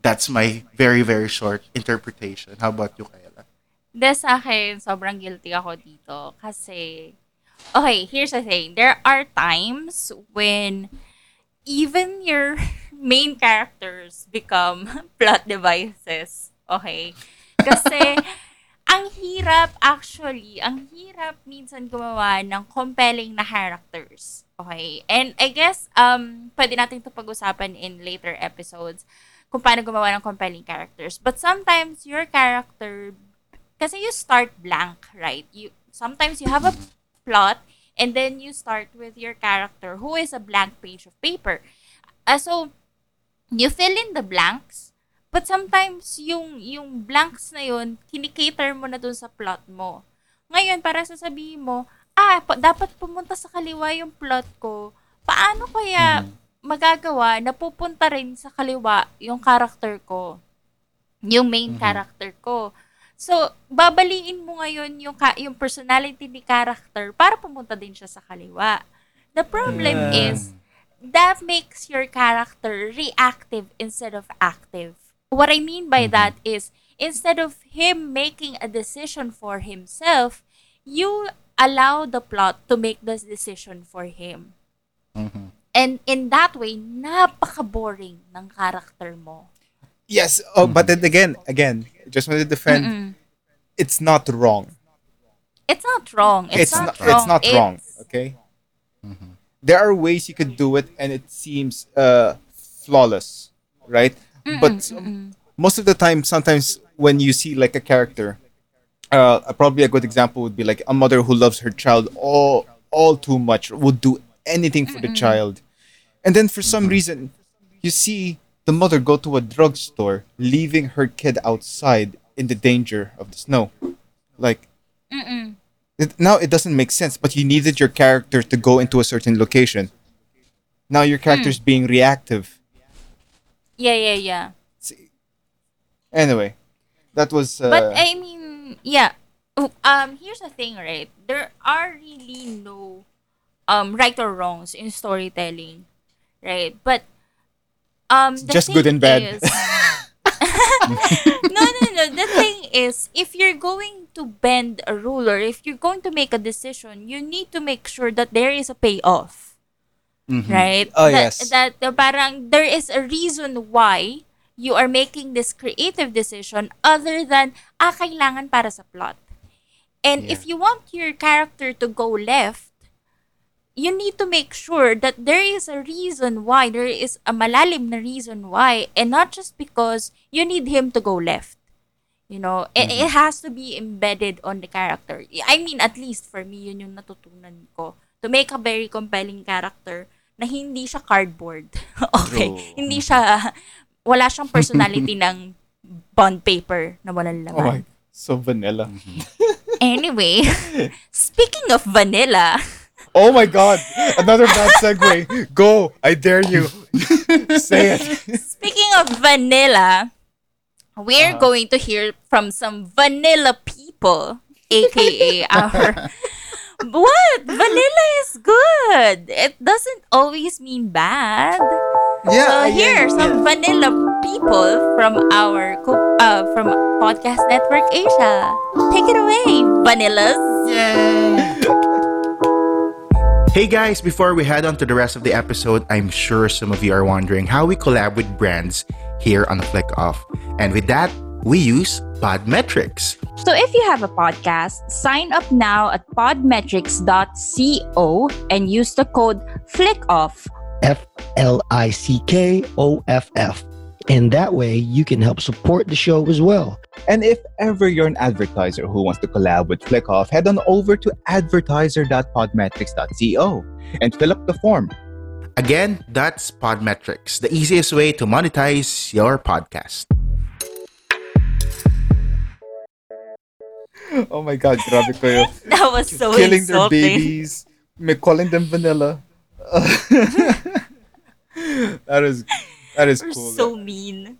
S4: that's my very, very short interpretation. How about you, Kayla?
S3: De sa akin, sobrang guilty ako dito. Kasi, okay, here's the thing. There are times when even your [laughs] main characters become [laughs] plot devices. Okay? Kasi, ang hirap actually, ang hirap minsan gumawa ng compelling na characters. Okay? And I guess, um, pwede natin ito pag-usapan in later episodes kung paano gumawa ng compelling characters. But sometimes, your character kasi you start blank, right? You sometimes you have a plot and then you start with your character who is a blank page of paper. Uh, so you fill in the blanks, but sometimes yung yung blanks na yun, kinikater mo na dun sa plot mo. Ngayon, para sasabihin mo, ah, pa- dapat pumunta sa kaliwa yung plot ko. Paano kaya magagawa na pupunta rin sa kaliwa yung character ko? Yung main character ko. So, babaliin mo ngayon yung, ka- yung personality ni character para pumunta din siya sa kaliwa. The problem is, that makes your character reactive instead of active. What I mean by mm-hmm. that is, instead of him making a decision for himself, you allow the plot to make this decision for him. Mm-hmm. And in that way, napaka-boring ng character mo.
S2: Yes. Oh, but mm-hmm. then again, again, just want to defend. It's not wrong.
S3: It's not wrong. It's,
S2: It's,
S3: not,
S2: not.
S3: wrong.
S2: It's not wrong.
S3: It's-
S2: Okay. there are ways you could do it and it seems uh flawless right but most of the time sometimes when you see like a character uh probably a good example would be like a mother who loves her child all all too much would do anything for the child. And then for some reason you see the mother go to a drugstore leaving her kid outside in the danger of the snow. Like it, now it doesn't make sense but you needed your character to go into a certain location. Now your character's being reactive
S3: Yeah, yeah, yeah.
S2: anyway that was uh,
S3: But I mean, yeah. Oh, Um, here's the thing, right? There are really no um right or wrongs in storytelling, right? But um, the
S2: Just good and bad.
S3: is- [laughs] no, no, no. The thing is, if you're going to bend a ruler, if you're going to make a decision, you need to make sure that there is a payoff. Right?
S2: Oh,
S3: that,
S2: yes.
S3: That the parang there is a reason why you are making this creative decision other than ah kailangan para sa plot. And if you want your character to go left, you need to make sure that there is a reason why, there is a malalim na reason why, and not just because you need him to go left. You know, it, it has to be embedded on the character. I mean, at least for me, yun yung natutunan ko. To make a very compelling character na hindi siya cardboard. [laughs] okay. Hindi siya, wala siyang personality [laughs] ng bond paper na walang
S2: oh my
S3: laman.
S2: so vanilla
S3: Anyway, [laughs] speaking of vanilla,
S2: oh my god another bad segue go i dare you say it
S3: Speaking of vanilla, we're
S2: Uh-huh.
S3: going to hear from some vanilla people, aka our. What? Vanilla is good. It doesn't always mean bad.
S2: yeah
S3: So here are some vanilla people from our uh, from Podcast Network Asia. Take it away, vanillas. Yay.
S4: Hey guys, before we head on to the rest of the episode, I'm sure some of you are wondering how we collab with brands here on Flick Off. And with that, we use Podmetrics.
S6: So if you have a podcast, sign up now at podmetrics.co and use the code FLICKOFF.
S7: F L I C K O F F. And that way you can help support the show as well.
S2: And if ever you're an advertiser who wants to collab with Flickoff, head on over to advertiser.podmetrics.co and fill up the form.
S4: Again, that's Podmetrics, the easiest way to monetize your podcast.
S2: Oh my god, grabe kayo. [laughs]
S3: That was so interesting.
S2: Killing their babies, may calling them vanilla. [laughs] that is that is
S3: We're
S2: cool.
S3: so mean.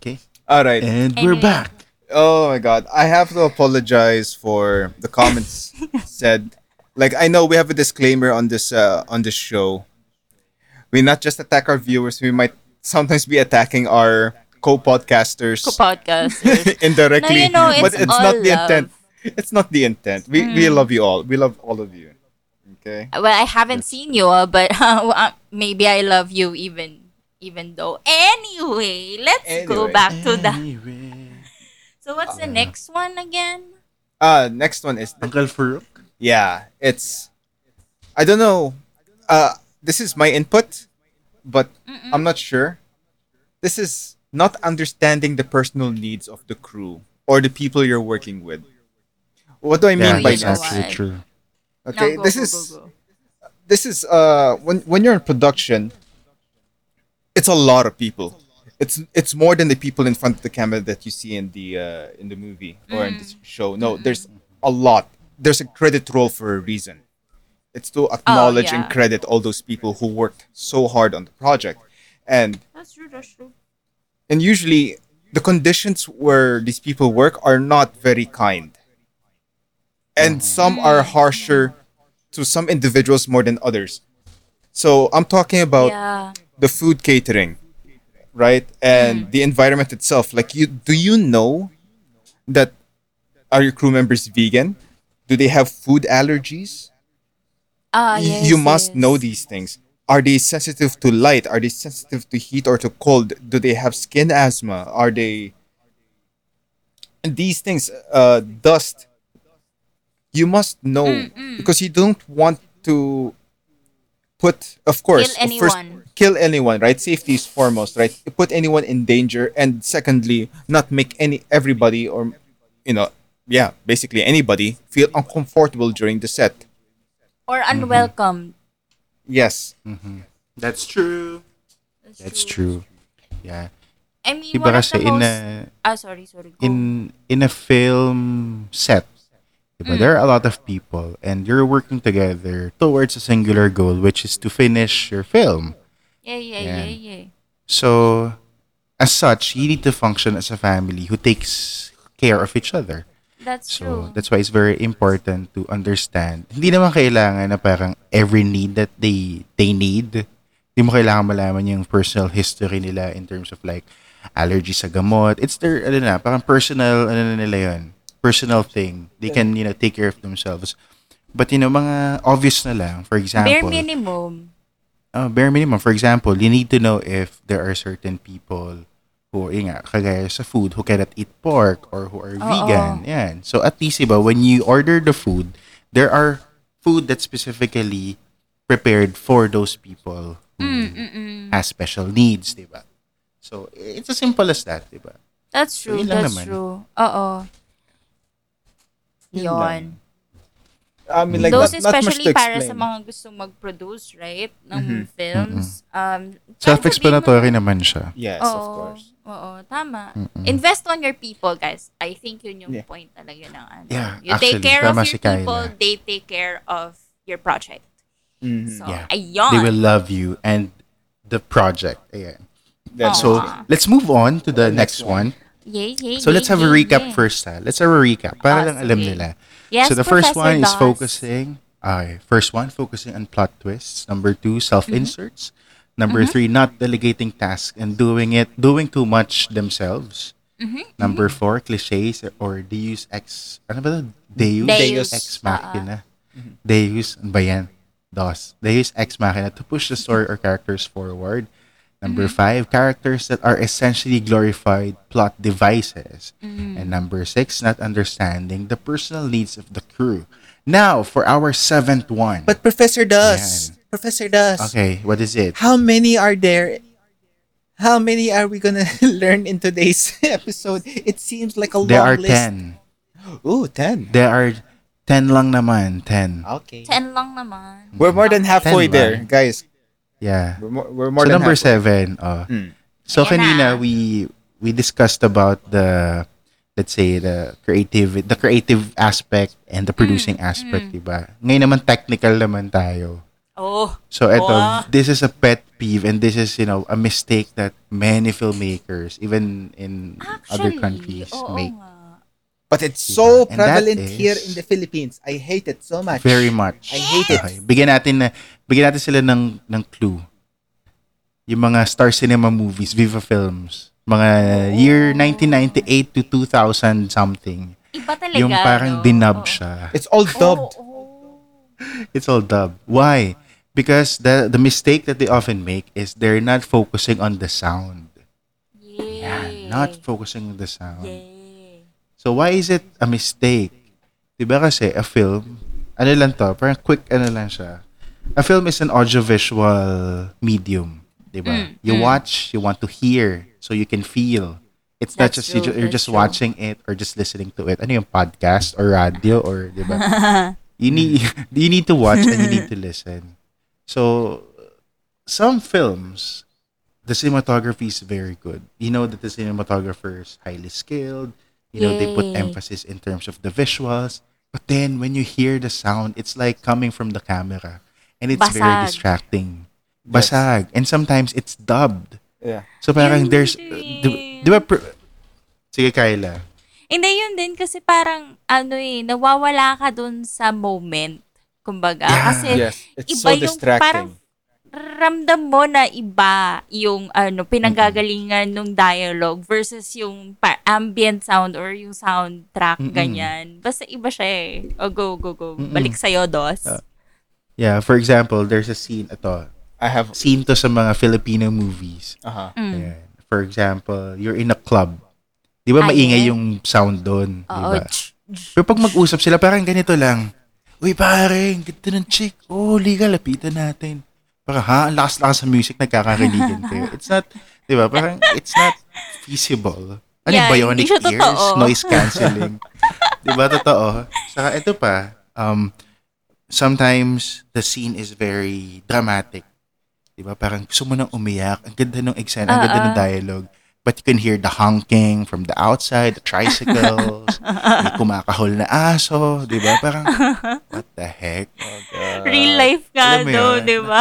S4: Okay.
S2: All right.
S4: And
S3: Anyway.
S4: we're back.
S2: Oh my god, I have to apologize for the comments [laughs] said. Like I know we have a disclaimer on this uh, on this show. We not just attack our viewers, we might sometimes be attacking our co-podcasters
S3: co-podcasters. [laughs]
S2: indirectly.
S3: No, you know,
S2: but
S3: it's
S2: it's not the
S3: love.
S2: intent. It's not the intent. We we love you all. We love all of you. Okay.
S3: well, I haven't seen you, all, but [laughs] uh, maybe I love you even even though. Anyway, let's go back to the.
S4: Anyway.
S3: So what's the next one again?
S2: Uh next one is
S4: Uncle Farouk.
S2: yeah, it's I don't know. Uh this is my input, but I'm not sure. This is not understanding the personal needs of the crew or the people you're working with. What do I mean
S4: Yeah,
S2: by
S3: you
S4: that's
S2: that?
S4: actually true.
S2: Okay,
S3: No, go,
S2: this
S3: go,
S2: is
S3: go, go.
S2: this is uh when when you're in production, it's a lot of people. It's it's more than the people in front of the camera that you see in the uh, in the movie or in the show. No, there's a lot. There's a credit roll for a reason. It's to acknowledge and
S3: yeah.
S2: credit all those people who worked so hard on the project, and
S3: That's true. That's true.
S2: And usually the conditions where these people work are not very kind. And some are harsher to some individuals more than others. So i'm talking about
S3: Yeah.
S2: the food catering right? And the environment itself. Like you do you know that are your crew members vegan? Do they have food allergies?
S3: Ah, yes,
S2: you must
S3: yes.
S2: know these things. Are they sensitive to light? Are they sensitive to heat or to cold? Do they have skin asthma? Are they and these things uh dust you must know because you don't want to put, of course,
S3: Kill
S2: first, kill anyone, right? Safety is foremost, right? Put anyone in danger, and secondly, not make any everybody or, you know, yeah, basically anybody feel uncomfortable during the set.
S3: Or unwelcome.
S2: Yes.
S4: That's true. That's true. Yeah.
S3: I mean,
S4: Diba
S3: one
S4: kasi
S3: the
S4: in
S3: most...
S4: a
S3: ah, sorry, sorry. Go.
S4: in in a film set, diba, there are a lot of people and you're working together towards a singular goal which is to finish your film.
S3: yeah, yeah,
S4: Yeah.
S3: yeah, yeah.
S4: So, as such, you need to function as a family who takes care of each other.
S3: That's
S4: So,
S3: true.
S4: that's why it's very important to understand. Hindi naman kailangan na parang every need that they they need. Hindi mo kailangan malaman yung personal history nila in terms of like allergy sa gamot. It's their, ano na, parang personal, ano na nila yun. Personal thing. They can, you know, take care of themselves. But, you know, mga obvious na lang. For example,
S3: Bare minimum.
S4: uh, bare minimum. For example, you need to know if there are certain people who, yun nga, kagaya sa food, who cannot eat pork or who are
S3: Oo.
S4: vegan. Yan. So, at least, iba, when you order the food, there are food that's specifically prepared for those people who
S3: Mm, mm, mm.
S4: has special needs, diba? So, it's as simple as that, diba?
S3: That's
S4: So,
S3: true.
S4: yun lang
S3: That's
S4: naman.
S3: true. Oo.
S2: Yun
S3: Yon.
S2: lang. I mean, like,
S3: Those
S2: not, not much
S3: especially
S2: to
S3: para sa mga gusto mag-produce, right? Ng
S2: Mhm.
S3: films. Um,
S4: Self-explanatory naman siya.
S2: Yes,
S3: Oo.
S2: of course.
S3: Oo, tama.
S4: Mm-mm.
S3: Invest on your people, guys. I think yun yung
S2: Yeah.
S3: point talaga ng ano.
S4: Yeah,
S3: you take care of your
S4: si Kyla.
S3: people, they take care of your project.
S2: Mhm.
S3: So,
S4: Yeah.
S3: ayun.
S4: They will love you and the project. Ayan.
S2: That's
S4: So,
S3: Aw.
S4: let's move on to the
S2: Next
S4: next one.
S3: Yay, yay,
S4: So let's
S3: yay,
S4: have a recap
S3: yay.
S4: first ha. Let's have a recap para
S3: Ah,
S4: lang alam
S3: sige.
S4: nila.
S3: Yes,
S4: so the first
S3: Professor
S4: one is focusing okay, first one focusing on plot twists. Number two, self-inserts. Number mm-hmm. three, not delegating tasks and doing it, doing too much themselves. Mm-hmm. Number mm-hmm. four, cliches or Deus ex, ano ba to? Deus,
S3: Deus,
S4: ex machina. Uh-uh. Deus, ano ba yan? Dos. Deus ex machina to push the story or characters forward. Number five, characters that are essentially glorified plot devices. Mm. And number six, not understanding the personal needs of the crew. Now, for our seventh one.
S2: But Professor
S4: Ayan.
S2: Professor does.
S4: okay, what is it?
S2: How many are there? How many are we gonna [laughs] learn in today's [laughs] episode? It seems like a
S4: There
S2: long
S4: are
S2: list.
S4: ten.
S2: Ooh, ten.
S4: There are ten lang naman. Ten.
S2: Okay.
S3: Ten lang naman.
S2: We're more than halfway there,
S4: lang.
S2: guys.
S4: Yeah.
S2: We're more, we're more
S4: so
S2: than
S4: number
S2: halfway.
S4: seven. Oh.
S2: Hmm.
S4: So
S3: Ayan
S4: kanina
S3: na.
S4: we we discussed about the let's say the creative the creative aspect and the producing aspect, diba? Ngayon naman technical naman tayo.
S3: Oh.
S4: So eto,
S3: Wow.
S4: this is a pet peeve and this is, you know, a mistake that many filmmakers even in other
S3: Actually,
S4: countries
S3: oo
S4: make
S3: nga.
S2: But it's so
S4: that
S2: prevalent here in the Philippines. I hate it so much.
S4: very much.
S2: I hate it.
S4: Okay, Bigyan natin na bigyan natin sila ng ng clue. Yung mga Star Cinema movies, Viva Films, mga year 1998 to 2000 something.
S3: Iba talaga,
S4: Yung parang
S3: no?
S4: dinub siya.
S2: It's all dubbed.
S3: Oo, oo.
S4: It's all dubbed. Why? Because the the mistake that they often make is they're not focusing on the sound.
S3: Yay.
S4: Yan, not focusing on the sound.
S3: Yay.
S4: So why is it a mistake? 'Di ba kasi a film, ano lang to, parang quick ano lang siya. A film is an audiovisual medium, 'di ba?
S3: Mm,
S4: You
S3: mm.
S4: watch, you want to hear, so you can feel. It's not just you
S3: true,
S4: ju- you're just
S3: true.
S4: watching it or just listening to it. Ano yung podcast or radio or 'di ba? [laughs] you need [laughs] you need to watch and you need to [laughs] listen. So some films the cinematography is very good. You know that the cinematographer is highly skilled. You know they put
S3: Yay.
S4: emphasis in terms of the visuals. But then when you hear the sound, it's like coming from the camera, and it's very
S3: Basag.
S4: distracting. Basag, and sometimes it's dubbed.
S2: Yeah.
S4: So parang
S3: Yun
S4: there's, di, di ba? Sige, Kyla.
S3: Hindi yun din kasi parang ano eh, nawawala ka dun sa moment. Kumbaga.
S4: Yeah.
S3: Kasi
S2: Yes. It's
S3: iba
S2: so
S3: yung parang ramdam mo na iba yung ano pinanggagalingan ng dialogue versus yung pa- ambient sound or yung soundtrack
S4: Mm-mm.
S3: ganyan. Basta iba siya eh. O go go go.
S4: Mm-mm.
S3: Balik sa'yo, Dos.
S4: Ah. Yeah, for example, there's a scene, ito,
S2: I have.
S4: scene to sa mga Filipino movies.
S2: Uh-huh.
S3: Mm.
S4: Ayan. For example, you're in a club. Di ba
S3: Ah,
S4: maingay yung sound doon? Di ba? Pero pag mag-usap sila, parang ganito lang. Uy, pare, ganda ng chick. Oh, liga, lapitan natin. Parang, ha? Ang lakas-lakas sa music, nagkakariligan [laughs] kayo. It's not, di ba? Parang, it's not feasible. Ano
S3: Yeah,
S4: yung bionic ears?
S3: totoo.
S4: Noise cancelling. di ba? Totoo. Saka ito pa, um, sometimes the scene is very dramatic. Di ba? Parang gusto mo nang umiyak. Ang ganda ng eksena, ang ganda ng
S3: Oo.
S4: dialogue. But you can hear the honking from the outside, the tricycles, [laughs] may kumakahol na aso, di ba? Parang, what the heck?
S3: Real life nga,
S4: yun?
S3: di ba?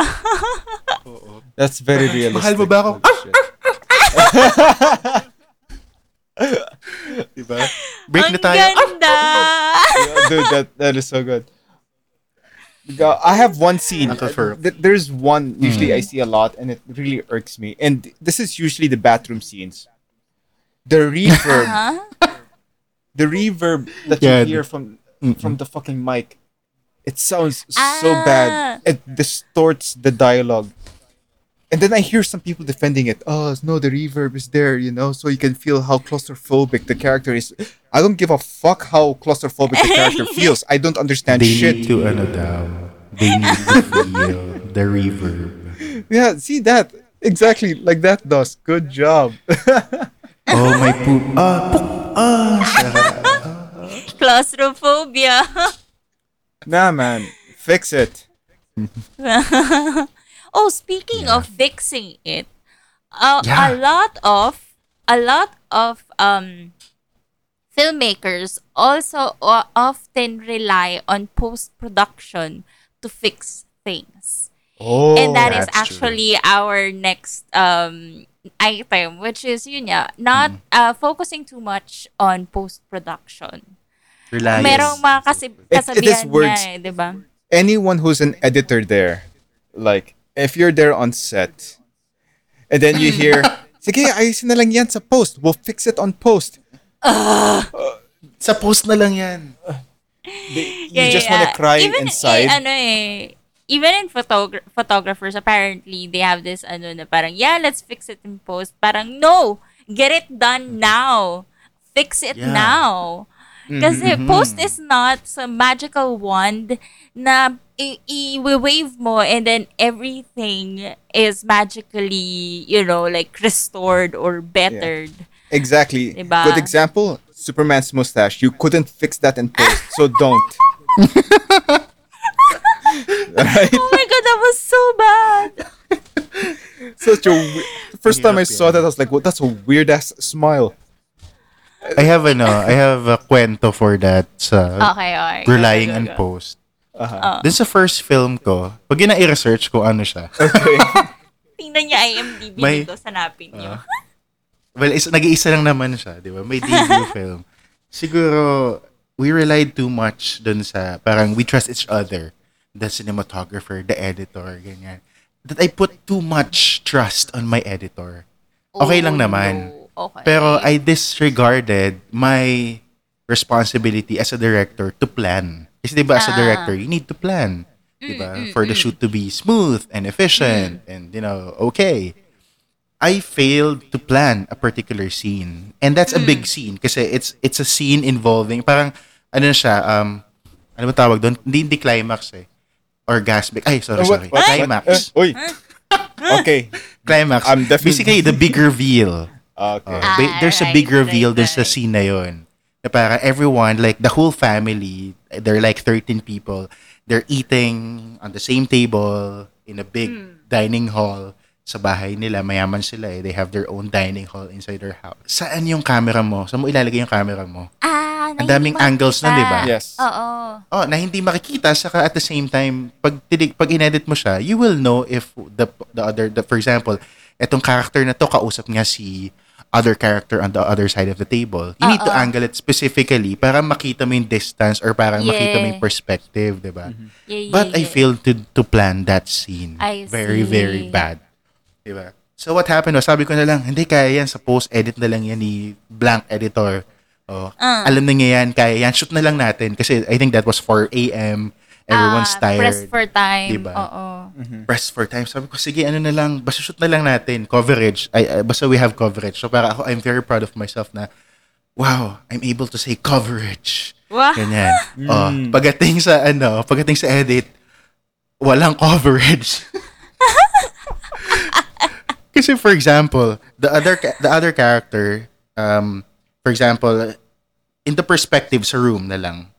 S3: [laughs]
S2: That's very realistic.
S4: Mahal mo ba ako?
S2: Holy shit. [laughs]
S4: Di ba? Break na
S3: Ang
S4: tayo. Ah!
S3: ganda!
S2: Yeah, dude, that that is so good. Because I have one scene. Th- There's one usually I see a lot, and it really irks me. And this is usually the bathroom scenes. The reverb, [laughs] the reverb that
S4: Yeah,
S2: you hear from from the fucking mic, it sounds so
S3: Ah.
S2: bad. It distorts the dialogue. And then I hear some people defending it. Oh no, the reverb is there, you know, so you can feel how claustrophobic the character is. I don't give a fuck how claustrophobic the character [laughs] feels. I don't understand
S4: They
S2: shit.
S4: need to, ano daw, they need to feel the reverb.
S2: Yeah, see that exactly like that does. Good job. [laughs]
S4: Oh, my poop. Ah, poop. Ah, sarap.
S3: Claustrophobia.
S2: nah, man, fix it. [laughs]
S3: oh, speaking of fixing it, uh,
S4: Yeah.
S3: a lot of a lot of um filmmakers also o- often rely on post production to fix things.
S2: Oh,
S3: and that is
S4: that's true.
S3: actually our next um item which is yun nga, not
S4: Mm.
S3: uh, focusing too much on post production.
S4: Reliance.
S3: Merong mga kasi
S2: It- it is words.
S3: niya, eh, 'di ba?
S2: anyone who's an editor there, like if you're there on set, and then you hear, [laughs] "Sige, ayusin na lang yan sa post. We'll fix it on post."
S4: Sa post na lang yan.
S2: You just want to cry
S3: even,
S2: inside.
S3: Eh, ano eh, even in photogra- photographers, apparently, they have this, ano na parang, yeah, let's fix it in post. Parang, no! Get it done now! Fix it
S4: Yeah.
S3: now! Mm-hmm, Kasi mm-hmm. post is not some magical wand na i- i-wave mo and then everything is magically, you know, like restored or bettered.
S2: exactly.
S3: Diba?
S2: Good example. Superman's mustache. You couldn't fix that in post, [laughs] so don't. [laughs] right?
S3: Oh my god, that was so bad! [laughs]
S2: Such a we- first time I
S4: Hirap
S2: saw that, I was like, "What? That's a weird ass smile."
S4: I have ano, I have a kwento for that sa
S3: Okay, okay.
S4: relying on
S3: go.
S4: post.
S2: Uh-huh.
S4: Dun sa first film ko, pag yun i-research ko ano siya.
S2: Okay. [laughs]
S3: Tingnan niya IMDb
S4: May-
S3: nito, sanapin niyo.
S4: Well, is, nag-iisa lang naman siya, di ba? May debut [laughs] film. Siguro, we relied too much dun sa, parang we trust each other. The cinematographer, the editor, ganyan. That I put too much trust on my editor. Okay lang
S3: Oh,
S4: naman.
S3: Okay.
S4: Pero I disregarded my responsibility as a director to plan. Kasi di ba as a
S3: Ah.
S4: director, you need to plan. Di ba? For the shoot to be smooth and efficient and, you know, okay. I failed to plan a particular scene. And that's a
S3: Mm.
S4: big scene kasi it's it's a scene involving parang ano siya um ano ba tawag doon? Hindi hindi climax eh. Orgasmic. Ay, sorry,
S2: What-
S4: sorry.
S2: what-
S4: climax.
S2: Uh, uy. Okay. [laughs]
S4: climax.
S2: I'm definitely-
S4: Basically the big reveal.
S2: Okay.
S4: Uh, there's a big reveal
S3: right,
S4: dun sa
S3: right.
S4: scene na yun. Na parang everyone, like the whole family, they're like 13 people, they're eating on the same table in a big
S3: Hmm.
S4: dining hall sa bahay nila. Mayaman sila eh. They have their own dining hall inside their house. Saan yung camera mo? Saan mo ilalagay yung camera mo?
S3: ah, na
S4: Ang daming
S3: hindi
S4: angles
S3: makita.
S4: di ba?
S2: Yes.
S3: Oo.
S4: Oh, na hindi makikita saka at the same time pag tinig, pag inedit mo siya, you will know if the the other the, for example, etong character na to kausap niya si other character on the other side of the table. You need to
S3: Oo.
S4: angle it specifically para makita mo yung distance or para makita mo
S3: Yeah.
S4: yung perspective, 'di ba?
S3: Yeah, yeah,
S4: But I
S3: yeah.
S4: failed to to plan that scene.
S3: I
S4: very
S3: see.
S4: very bad. 'Di ba? So what happened was, sabi ko na lang, hindi kaya yan sa post-edit na lang yan ni blank editor. Oh,
S3: Ah.
S4: alam na niya yan, kaya yan, shoot na lang natin. Kasi I think that was 4 a.m. Everyone's
S3: Ah,
S4: tired.
S3: Press for time.
S4: Diba?
S3: Oo.
S4: Press for time. Sabi ko, sige, ano na lang, basta shoot na lang natin. Coverage. Ay, ay, basta we have coverage. So para ako, I'm very proud of myself na, wow, I'm able to say coverage.
S3: Wow.
S4: Ganyan. [laughs] Oh, pagdating sa, ano, pagdating sa edit, walang coverage. [laughs] Kasi for example, the other ca- the other character, um, for example, in the perspective sa room na lang,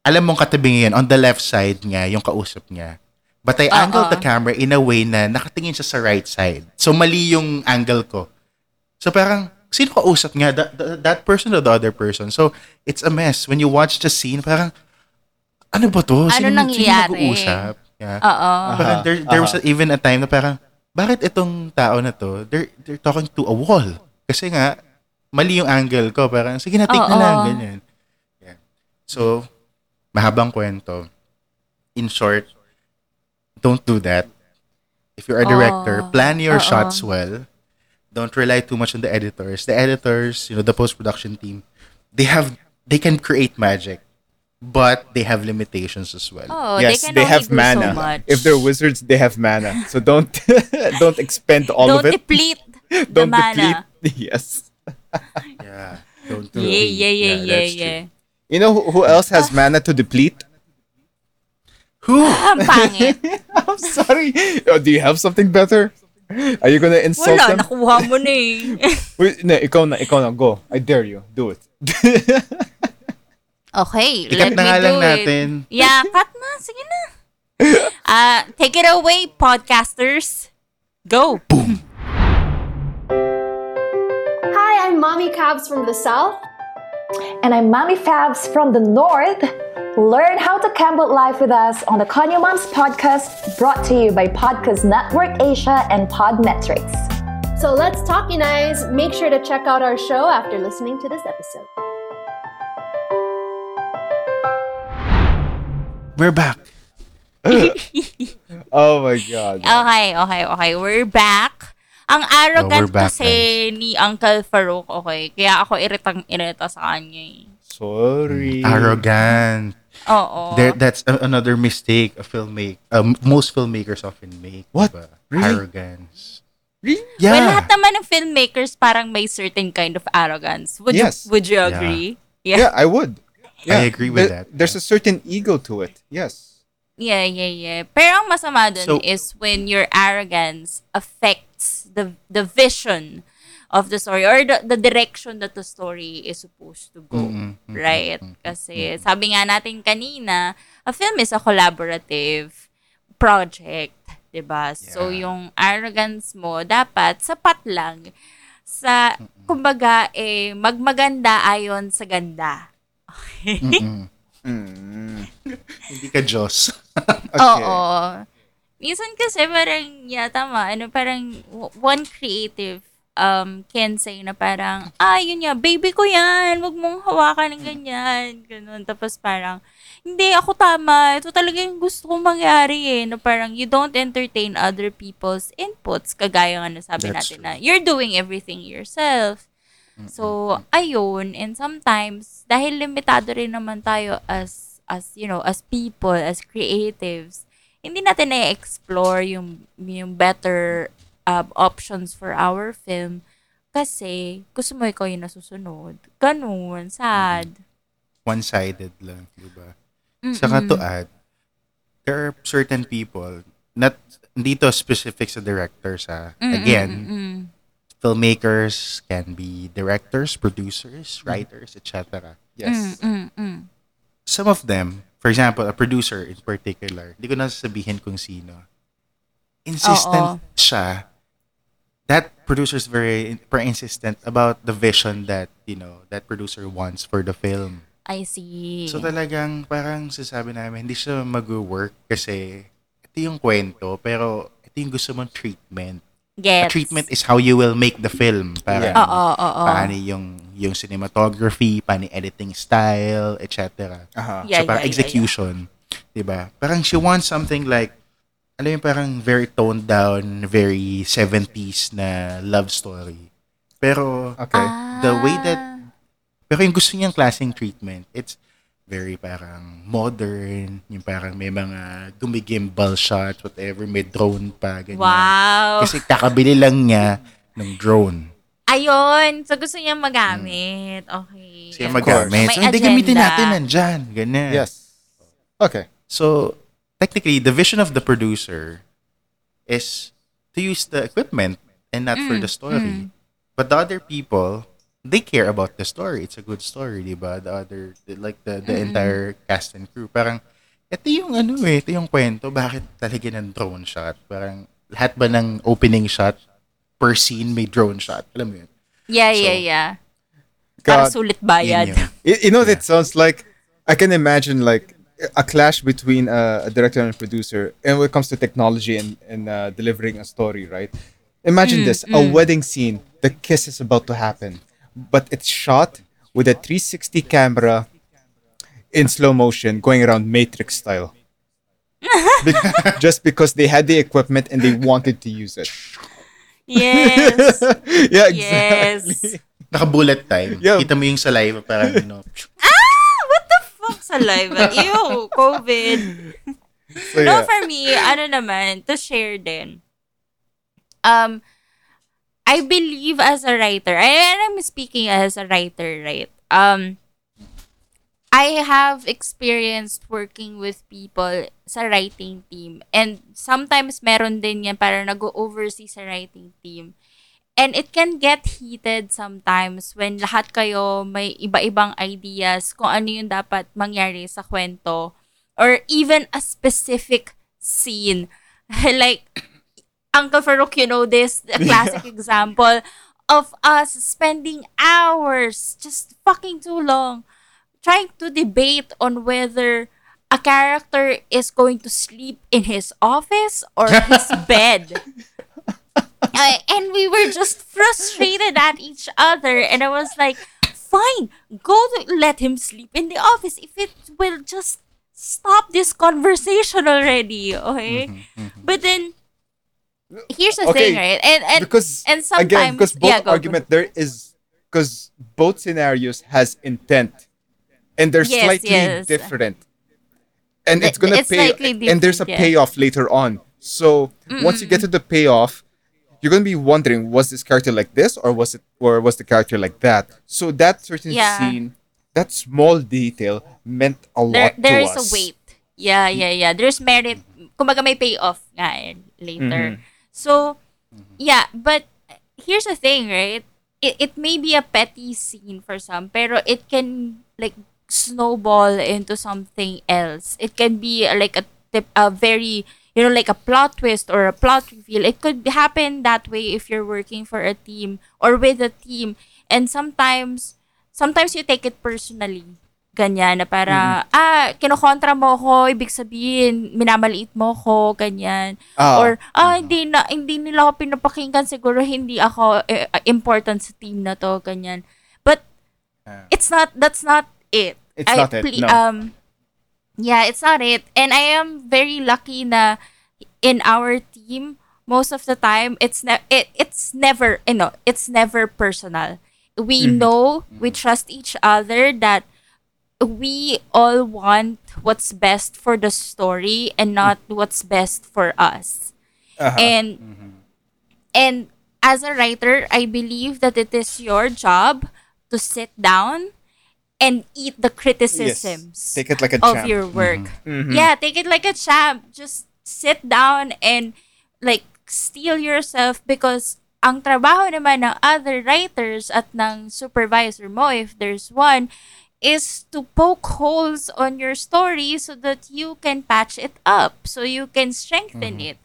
S4: alam mong katabi ngayon, on the left side nga, yung kausap niya. But I
S3: Oo.
S4: angled the camera in a way na nakatingin siya sa right side. So, mali yung angle ko. So, parang, sino kausap nga? That, that, that person or the other person? So, it's a mess. When you watch the scene, parang, ano ba to?
S3: Ano
S4: Sino,
S3: nangyayari?
S4: Sino nag-uusap? Yeah.
S3: Oo.
S4: Parang there, there was a- even a time na parang, bakit itong tao na to, they're, they're talking to a wall. Kasi nga, mali yung angle ko. Parang, sige na, take na
S3: Oo.
S4: lang. Ganyan. Yeah. So, mahabang kwento. In short, don't do that. If you're a director,
S3: Oo.
S4: plan your
S3: Oo.
S4: shots well. Don't rely too much on the editors. The editors, you know, the post-production team, they have, they can create magic. But they have limitations as well.
S3: Oh,
S2: yes,
S3: they, can
S2: they,
S3: only
S2: have
S3: do
S2: mana.
S3: So much.
S2: if they're wizards, they have mana. So don't [laughs] don't expend all
S3: Don't
S2: of it.
S3: deplete [laughs] the
S2: don't
S3: mana.
S2: deplete. [laughs] Yes.
S4: Yeah. Don't do
S3: Yeah,
S4: it.
S3: yeah, yeah, yeah,
S4: true.
S3: yeah.
S2: You know who, who else has mana to deplete?
S4: Who? [laughs]
S3: Pangit. [laughs]
S2: I'm sorry. Oh, do you have something better? Are you gonna insult
S3: Wala,
S2: them?
S3: nakuha mo na eh. [laughs]
S2: Wait, no, ikaw na, ikaw na. Go. I dare you. Do it.
S3: Okay,
S4: Ikat
S3: let
S4: na
S3: me
S4: nga
S3: do
S4: lang
S3: it.
S4: natin.
S3: Yeah, cut na. Sige na. Uh, take it away, podcasters. Go. Boom.
S8: Hi, I'm Mommy Cabs from the South.
S9: And I'm Mommy Fabs from the North. Learn how to Campbell life with us on the Konyo Moms podcast brought to you by Podcast Network Asia and Podmetrics.
S8: So let's talk, you guys. Make sure to check out our show after listening to this episode.
S4: We're back. [laughs]
S2: oh my god.
S3: Okay, okay, okay. We're back. Ang arrogant
S4: back,
S3: kasi ni Uncle Farouk, okay. Kaya ako iritang irita sa kanya eh.
S2: Sorry.
S4: Arrogant.
S3: Oo.
S4: There, that's a- another mistake a filmmaker, um, most filmmakers often make.
S2: What?
S4: diba?
S2: Really?
S4: Arrogance.
S2: Really?
S4: Yeah.
S3: Well, lahat naman ng filmmakers parang may certain kind of arrogance. Would
S2: Yes.
S3: you would you
S4: Yeah.
S3: agree?
S2: Yeah, I would.
S4: I agree with
S2: There-
S4: that.
S2: There's a certain ego to it. Yes.
S3: Yeah, yeah, yeah. Pero ang masama dun
S4: So-
S3: is when your arrogance affects the the vision of the story or the, the direction that the story is supposed to go.
S4: Mm-mm, mm-mm,
S3: right?
S4: mm-mm,
S3: Kasi sabi nga natin kanina, a film is a collaborative project, 'di ba? So
S4: Yeah.
S3: yung arrogance mo dapat sapat lang sa kumbaga eh magmaganda ayon sa ganda.
S4: Mm-mm.
S2: Mm. [laughs]
S4: Hindi ka Diyos. [laughs]
S2: Okay.
S3: Oo. Minsan kasi parang, yeah, tama. Ano, parang one creative um, can say na parang, ah, yun nga, baby ko yan. Huwag mong hawakan ng ganyan. Ganun. Tapos parang, hindi, ako tama. Ito talaga yung gusto kong mangyari eh. Na parang, you don't entertain other people's inputs. Kagaya nga na sabi
S4: That's
S3: natin na, you're doing everything yourself. So, ayun. And sometimes, dahil limitado rin naman tayo as, as you know, as people, as creatives, hindi natin na-explore yung, yung better um, options for our film kasi gusto mo ikaw yung nasusunod. Ganun. Sad.
S4: One-sided lang, di ba?
S3: Mm-mm.
S4: Saka to add, there are certain people, not, hindi to specific sa directors ha.
S3: Mm-mm,
S4: Again,
S3: mm-mm.
S4: filmmakers can be directors, producers,
S3: Mm.
S4: writers, etc.
S2: Yes.
S3: mm, mm.
S4: Some of them, for example, a producer in particular, hindi ko na sasabihin kung sino. Insistent siya. That producer is very, very insistent about the vision that, you know, that producer wants for the film.
S3: I see.
S4: So talagang parang sasabi namin, hindi siya mag-work kasi ito yung kwento, pero ito yung gusto mong treatment. A
S3: Gets.
S4: treatment is how you will make the film. Parang,
S2: Yeah.
S3: Oo, oo.
S4: paano yung, yung cinematography, paano yung editing style, etc.
S2: Uh-huh.
S3: Yeah,
S4: so parang
S3: yeah, yeah,
S4: execution. 'di ba? Parang she wants something like alam mo yung parang very toned down, very 70s na love story. Pero
S2: Okay.
S4: the way that
S3: Ah.
S4: pero yung gusto niyang klaseng treatment, it's very parang modern, yung parang may mga gumigimbal shots, whatever, may drone pa, ganyan.
S3: Wow.
S4: Kasi kakabili lang niya ng drone.
S3: Ayun. So, gusto niya magamit. Okay.
S4: Kasi
S3: Of
S4: magamit.
S3: course.
S4: So, hindi gamitin natin nandyan. Ganyan.
S2: Yes. Okay.
S4: So, technically, the vision of the producer is to use the equipment and not for
S3: Mm,
S4: the story. But the other people, they care about the story. It's a good story, di ba? The other, the, like the, the entire cast and crew. Parang, ito yung ano eh, ito yung kwento. Bakit talaga ng drone shot? Parang, lahat ba ng opening shot per scene may drone shot? Alam mo yun?
S3: Yeah,
S4: So,
S3: yeah, yeah. Para sulit bayad. [laughs]
S2: you, you know that sounds like I can imagine like a clash between uh, a director and a producer, and when it comes to technology and and uh, delivering a story, right? Imagine this: a wedding scene. The kiss is about to happen, but it's shot with a 360 camera in slow motion, going around Matrix style. Be- [laughs] just because they had the equipment and they wanted to use it.
S3: Yes. [laughs]
S2: yeah,
S3: yes.
S2: exactly.
S4: Naka-bullet time.
S2: Yeah.
S4: Kita mo yung saliva parang, you know,
S3: Ah, what the fuck saliva? Ew, COVID.
S2: So,
S3: No,
S2: yeah.
S3: for me, ano naman, to share din. Um, I believe as a writer, and I'm speaking as a writer, right? Um, I have experienced working with people sa writing team. And sometimes meron din yan para nag-oversee sa writing team. And it can get heated sometimes when lahat kayo may iba-ibang ideas kung ano yung dapat mangyari sa kwento or even a specific scene. [laughs] like, Uncle Farouk, you know this, a [laughs] classic example of us spending hours, just fucking too long, trying to debate on whether a character is going to sleep in his office or his [laughs] bed. Uh, and we were just frustrated at each other. And I was like, fine, go to, let him sleep in the office if it will just stop this conversation already. Okay? But then, here's the
S2: Okay,
S3: thing, right? And, and,
S2: because
S3: and sometimes,
S2: again because both
S3: yeah, go, go.
S2: argument there is because both scenarios has intent and they're
S3: Yes,
S2: slightly
S3: yes.
S2: different and it's gonna
S3: it's
S2: pay and there's a
S3: yeah.
S2: payoff later on so once you get to the payoff you're gonna be wondering was this character like this or was it or was the character like that so that certain
S3: Yeah.
S2: scene that small detail meant a
S3: there,
S2: lot
S3: there is
S2: us
S3: a weight. Yeah, yeah, yeah. There's merit. Kumbaga may payoff nga eh, later. So, yeah, but here's the thing, right? It, it may be a petty scene for some, pero it can like snowball into something else. It can be like a tip, a very you know like a plot twist or a plot reveal. It could happen that way if you're working for a team or with a team. And sometimes sometimes you take it personally. Ganyan, na para, ah, kinokontra mo ko, ibig sabihin, minamaliit mo ko, ganyan.
S2: Ah.
S3: Or, ah, hindi, na, hindi nila ako pinapakinggan, siguro hindi ako eh, important sa team na to, ganyan. But, it's not, that's not it.
S2: It's not it, no.
S3: Um, yeah, it's not it. And I am very lucky na in our team, most of the time, it's ne- it, it's never, you know, it's never personal. We know, we trust each other that we all want what's best for the story and not what's best for us. And and as a writer, I believe that it is your job to sit down and eat the criticisms
S2: Take it like a
S3: of
S2: champ.
S3: your work. Yeah, take it like a champ. Just sit down and like steel yourself because ang trabaho naman ng other writers at ng supervisor mo, if there's one, is to poke holes on your story so that you can patch it up, so you can strengthen it.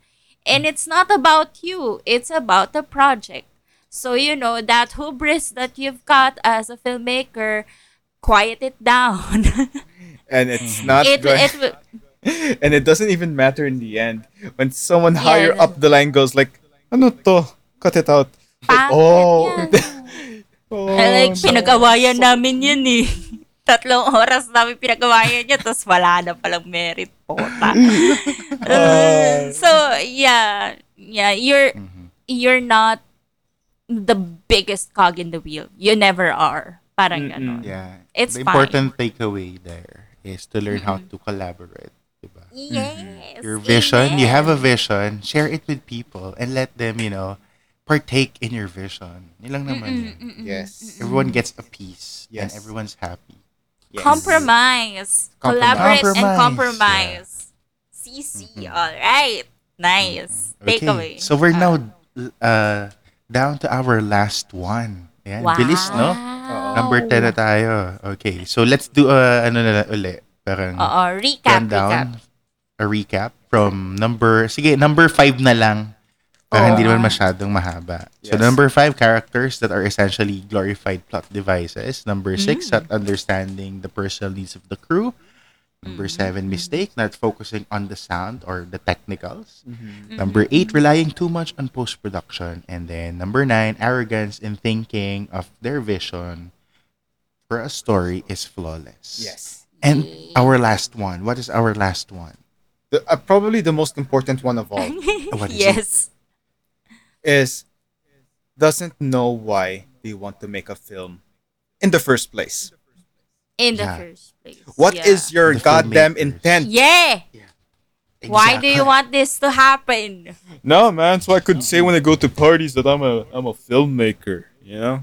S3: And it's not about you, it's about the project. So, you know, that hubris that you've got as a filmmaker, quiet it down. [laughs]
S2: and it's not
S3: it,
S2: going
S3: it, [laughs] will-
S2: and it doesn't even matter in the end when someone higher up the line goes like ano to cut it out like, oh, [laughs] oh
S3: like,
S2: so-
S3: pinag-awayan namin yun eh. Tatlong [laughs] oras namin pinag-awayan niya, tapos wala na palang merit pota. [laughs] Uh, so, yeah. Yeah, you're, you're not the biggest cog in the wheel. You never are. Parang ganon.
S4: Yeah.
S3: It's
S4: the
S3: fine.
S4: important takeaway there is to learn how to collaborate. Diba?
S3: Yes.
S4: Your vision, you have a
S3: amen.
S4: vision, share it with people and let them, you know, partake in your vision. Yun lang naman yun.
S2: yes
S4: Everyone gets a piece
S2: Yes.
S4: and everyone's happy.
S2: Yes.
S3: Compromise.
S2: Compromise.
S3: Collaborate and
S4: Compromise,
S3: compromise. CC, all right. Nice. Take away.
S4: So we're now uh, down to our last one. Ayan,
S3: wow.
S4: bilis, no? Number 10 na tayo. Okay. So let's do uh, ano na lang uli. Parang
S3: Oo, recap,
S4: rundown.
S3: recap.
S4: A recap from number, sige, number 5 na lang. Para hindi
S3: Oo.
S4: naman masyadong mahaba. So
S2: Yes.
S4: number 5, characters that are essentially glorified plot devices. Number 6,
S3: Mm.
S4: at understanding the personal needs of the crew. Number
S3: Mm-hmm.
S4: 7, mistake, not focusing on the sound or the technicals.
S3: Mm-hmm.
S4: Number 8, relying too much on post-production. And then number 9, arrogance in thinking of their vision for a story is flawless.
S2: Yes.
S4: And our last one. What is our last one?
S2: The, uh, probably the most important one of all [laughs]
S4: What is it?
S3: yes.
S2: Is doesn't know why they want to make a film in the first place.
S3: In the
S4: Yeah.
S3: first place.
S2: What
S3: yeah.
S2: is your goddamn intent?
S3: Yeah. Why do you want this to happen?
S2: No, man. So I could say when I go to parties that I'm a I'm a filmmaker. You know.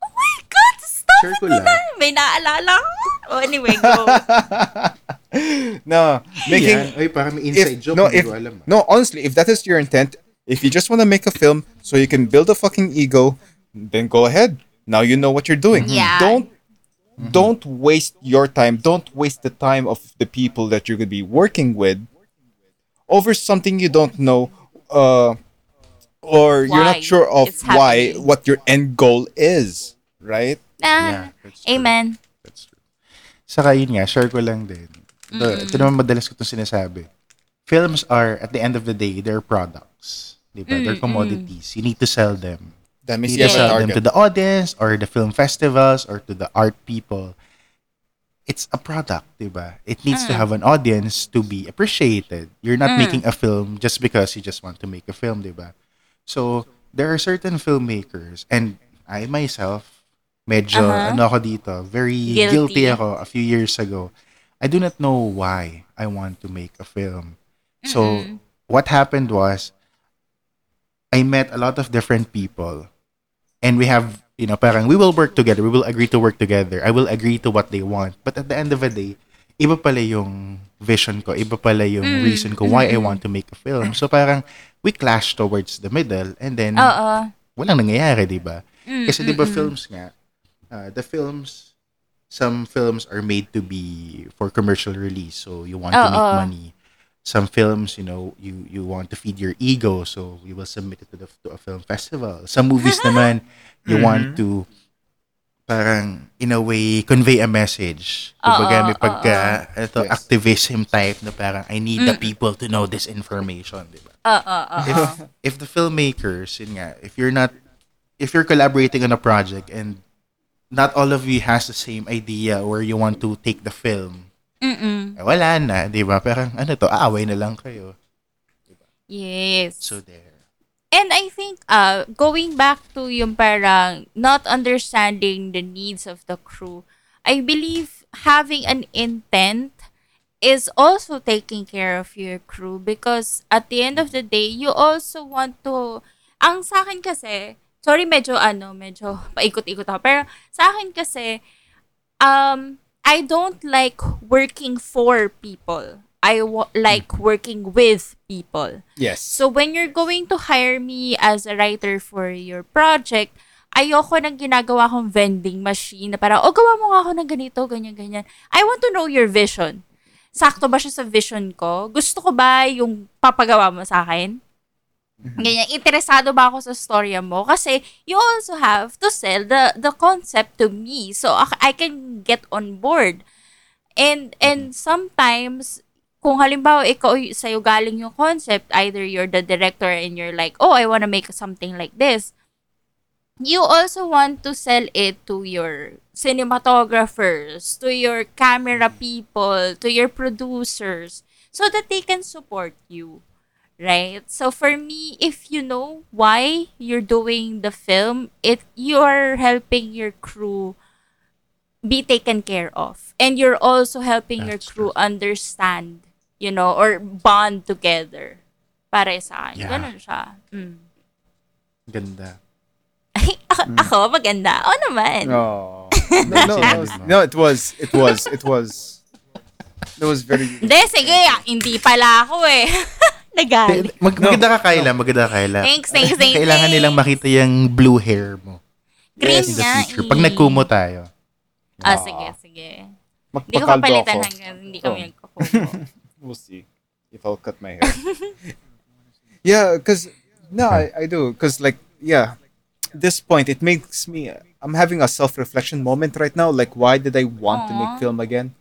S3: Oh my God, stop
S4: Share ko
S3: it na. May naalala ko. Oh, anyway, go. [laughs]
S2: no, making
S4: Yan. Ay, parang may inside
S2: if
S4: joke.
S2: no if
S4: alam. ah.
S2: no honestly if that is your intent if you just want to make a film so you can build a fucking ego then go ahead now you know what you're doing
S3: Yeah.
S2: don't don't waste your time don't waste the time of the people that you're going to be working with over something you don't know uh or you're not sure of
S3: it's
S2: why
S3: happening.
S2: what your end goal is right
S3: Ah,
S4: Yeah, that's true.
S3: amen.
S4: That's true. Saka yun nga, share ko lang din. Ito, ito naman madalas ko itong sinasabi. Films are, at the end of the day, they're products. Diba? They're commodities. You need to sell them.
S2: that means
S4: You need to sell them to the audience or the film festivals or to the art people. It's a product, diba? It needs to have an audience to be appreciated. You're not making a film just because you just want to make a film, diba? So, there are certain filmmakers and I myself, medyo,
S3: Uh-huh.
S4: ano ako dito, very
S3: Guilty.
S4: guilty. ako a few years ago. I do not know why I want to make a film. So, what happened was, I met a lot of different people and we have, you know, parang we will work together. We will agree to work together. I will agree to what they want. But at the end of the day, iba pala yung vision ko, iba pala yung
S3: Mm.
S4: reason ko why I want to make a film. So parang we clash towards the middle and then
S3: Oo.
S4: walang nangyayari, di ba?
S3: Mm,
S4: Kasi di ba films nga, uh, the films, some films are made to be for commercial release. So you want to make money. Some films, you know, you you want to feed your ego, so you will submit it to the to a film festival. Some movies [laughs] naman, you want to parang in a way convey a message. Kumbaga
S3: Oo,
S4: may pagka ito
S2: Yes.
S4: activism type na parang I need the
S3: Mm.
S4: people to know this information, di ba?
S3: Oo, oo.
S4: if if the filmmakers, yun nga, if you're not if you're collaborating on a project and not all of you has the same idea where you want to take the film,
S3: Mm-mm.
S4: eh, wala na, di ba? Parang ano to, aaway na lang kayo.
S3: Yes.
S4: So there.
S3: And I think uh going back to yung parang not understanding the needs of the crew, I believe having an intent is also taking care of your crew because at the end of the day, you also want to ang sa akin kasi, sorry medyo ano, medyo [laughs] paikot-ikot ako, pero sa akin kasi um I don't like working for people. I wa- like working with people.
S2: yes
S3: So when you're going to hire me as a writer for your project, ayoko nang ginagawa kong vending machine na parang, oh, gawa mo nga ako ng ganito, ganyan, ganyan. I want to know your vision. Sakto ba siya sa vision ko? Gusto ko ba yung papagawa mo sa akin? Ganyan, interesado ba ako sa storya mo? Kasi you also have to sell the the concept to me so I can get on board. And and sometimes kung halimbawa ikaw y- sa'yo galing yung concept, either you're the director and you're like, oh, I want to make something like this. You also want to sell it to your cinematographers, to your camera people, to your producers, so that they can support you. Right? So for me, if you know why you're doing the film, it you're helping your crew be taken care of. And you're also helping your
S4: That's
S3: crew understand, you know, or bond together. Para sa akin.
S4: Yeah.
S3: Ganun siya. Mm.
S4: Ganda.
S3: Ay, [laughs] ako, ako, maganda. Oo naman.
S2: no no, no, no, no it was it was it was it was very
S3: Hindi, sige. Hindi pala ako eh. [laughs] Nagali.
S4: Mag, maganda ka, Kyla. Maganda ka, Kyla.
S3: Thanks, thanks, thanks,
S4: Kailangan
S3: thanks.
S4: nilang makita yung blue hair mo.
S3: Green nga
S4: future.
S3: eh.
S4: Pag nagkumo tayo.
S3: Ah, sige, sige. Hindi ko papalitan
S2: ako.
S3: hanggang hindi kami
S2: Oh.
S3: nagkukumo. [laughs]
S2: We'll see if I'll cut my hair. [laughs] yeah, because no, I, I do. Because like yeah, this point it makes me. I'm having a self-reflection moment right now. Like, why did I want to
S3: Aw.
S2: make film again?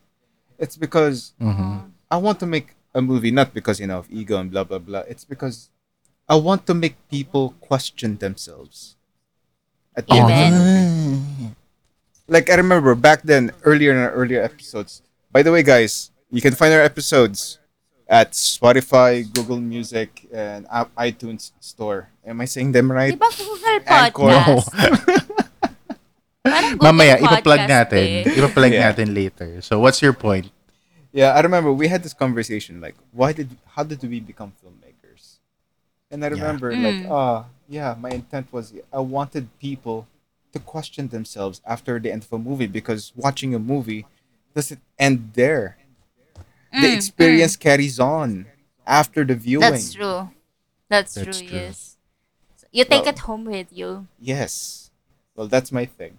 S2: It's because
S4: Mhm.
S2: I want to make a movie not because you know of ego and blah blah blah. It's because I want to make people question themselves. At the end of the Like I remember back then, earlier in our earlier episodes. By the way, guys, you can find our episodes at Spotify, Google Music, and app- iTunes Store. Am I saying them right?
S3: Di ba Google
S2: Anchor.
S3: Podcast? [laughs] Parang Google
S4: Mamaya, ipa-plug
S3: Podcast
S4: natin.
S3: eh.
S4: Ipa-plug
S2: Yeah.
S4: natin later. So, what's your point?
S2: Yeah, I remember we had this conversation. Like, why did how did we become filmmakers? And I
S4: Yeah.
S2: remember, like,
S3: Mm.
S2: ah, yeah, my intent was I wanted people to question themselves after the end of a movie because watching a movie doesn't end there. The
S3: Mm,
S2: experience carries on after the viewing.
S3: That's true. That's,
S4: That's
S3: true,
S4: true.
S3: yes. You take
S2: Well-
S3: it home with you.
S2: Yes. Well, that's my thing.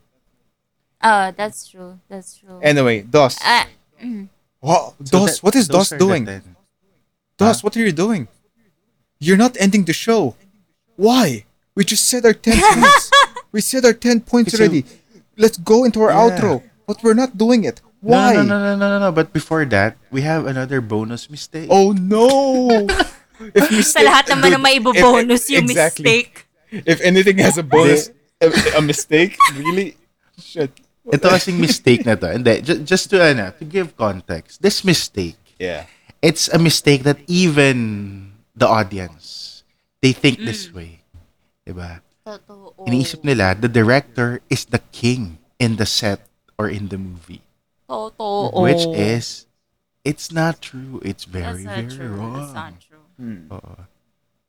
S3: Ah, that's true. That's true.
S2: Anyway, Dos.
S3: Ah, mm.
S2: Wow,
S4: So
S2: Dos,
S4: that-
S2: what is Dos
S4: are the
S2: doing?
S4: ten.
S2: Dos, what are you doing? You're not ending the show. Why? We just said our 10 [laughs] points. We said our 10 points
S4: Kasi-
S2: already. Let's go into our
S4: Yeah.
S2: outro. But we're not doing it. Why?
S4: No, no, no, no, no, no. But before that, we have another bonus mistake.
S2: Oh no! [laughs] if
S3: Sa lahat naman na may bonus yung
S2: exactly.
S3: mistake.
S2: If anything has a bonus, a, a mistake, really? [laughs] Shit.
S4: Ito kasing [laughs] mistake na to. Hindi, ju- just to, ano, to give context, this mistake,
S2: Yeah.
S4: it's a mistake that even the audience, they think this
S3: Mm.
S4: way. Diba?
S3: Totoo.
S4: Iniisip nila, the director is the king in the set or in the movie.
S3: Totoo.
S4: Which is, it's not true. It's very,
S3: That's not
S4: very
S3: true.
S4: wrong.
S3: That's not true.
S4: Oo.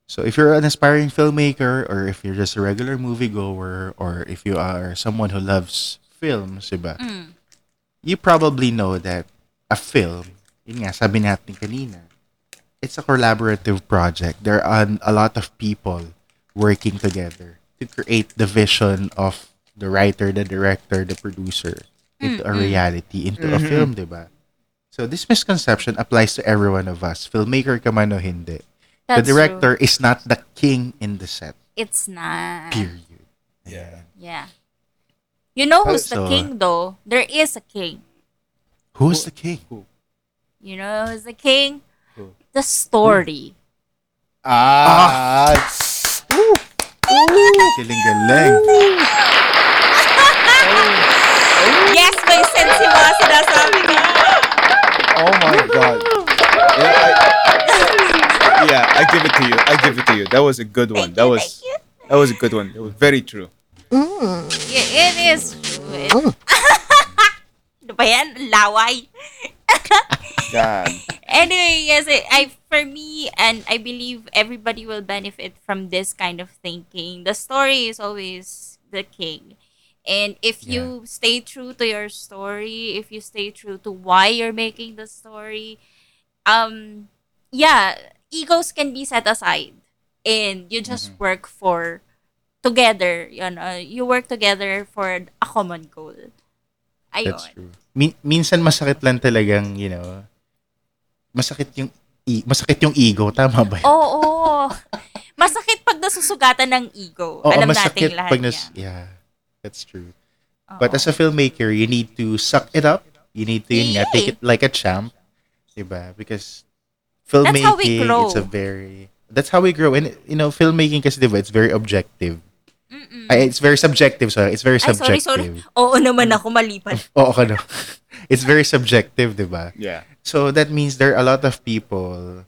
S4: So if you're an aspiring filmmaker or if you're just a regular moviegoer or if you are someone who loves films, diba?
S3: Mm.
S4: You probably know that a film, yun nga, sabi natin kanina, it's a collaborative project. There are a lot of people working together to create the vision of the writer, the director, the producer into a reality, into a film, diba? So this misconception applies to every one of us. Filmmaker ka man o hindi.
S3: That's
S4: the director is not the king in the set.
S3: It's not.
S4: Period.
S2: Yeah.
S3: Yeah. You know who's the
S4: So-
S3: king though? There is a king.
S4: Who's the king? Who?
S3: You know who's the king?
S2: Who?
S3: The story.
S2: Ah.
S4: Galing-galing. [laughs]
S3: Yes, may sense yung mga sinasabi ko.
S2: Oh my god. Yeah, I, yeah, I give it to you. I give it to you. That was a good one.
S3: Thank
S2: that
S3: you,
S2: was
S3: thank you.
S2: that was a good one. That was very true.
S3: Yeah, it is. It- ano ba yan? Laway.
S2: God.
S3: anyway, yes, I, I for me and I believe everybody will benefit from this kind of thinking. The story is always the king. And if you stay true to your story, if you stay true to why you're making the story, um yeah, egos can be set aside and you just mm-hmm. work for together, you know, you work together for a common goal. Ayun.
S4: That's true. Min- minsan masakit lang talagang, you know, masakit yung i- masakit yung ego, tama ba? yun?
S3: Oo. [laughs] Masakit pag nasusugatan ng ego.
S4: Oo,
S3: Alam
S4: masakit
S3: nating lahat
S4: pag nas- yeah, that's true. But as a filmmaker, you need to suck it up. You need to, yun nga, take it like a champ. Diba? Because filmmaking, it's a very, that's how we grow. And, you know, filmmaking kasi, diba, it's very objective. Ay, it's very subjective, sorry. It's very
S3: Ay, sorry,
S4: subjective.
S3: sorry. Oo naman ako, malipan. [laughs]
S4: Oo ka no. It's very subjective, diba?
S2: Yeah.
S4: So that means there are a lot of people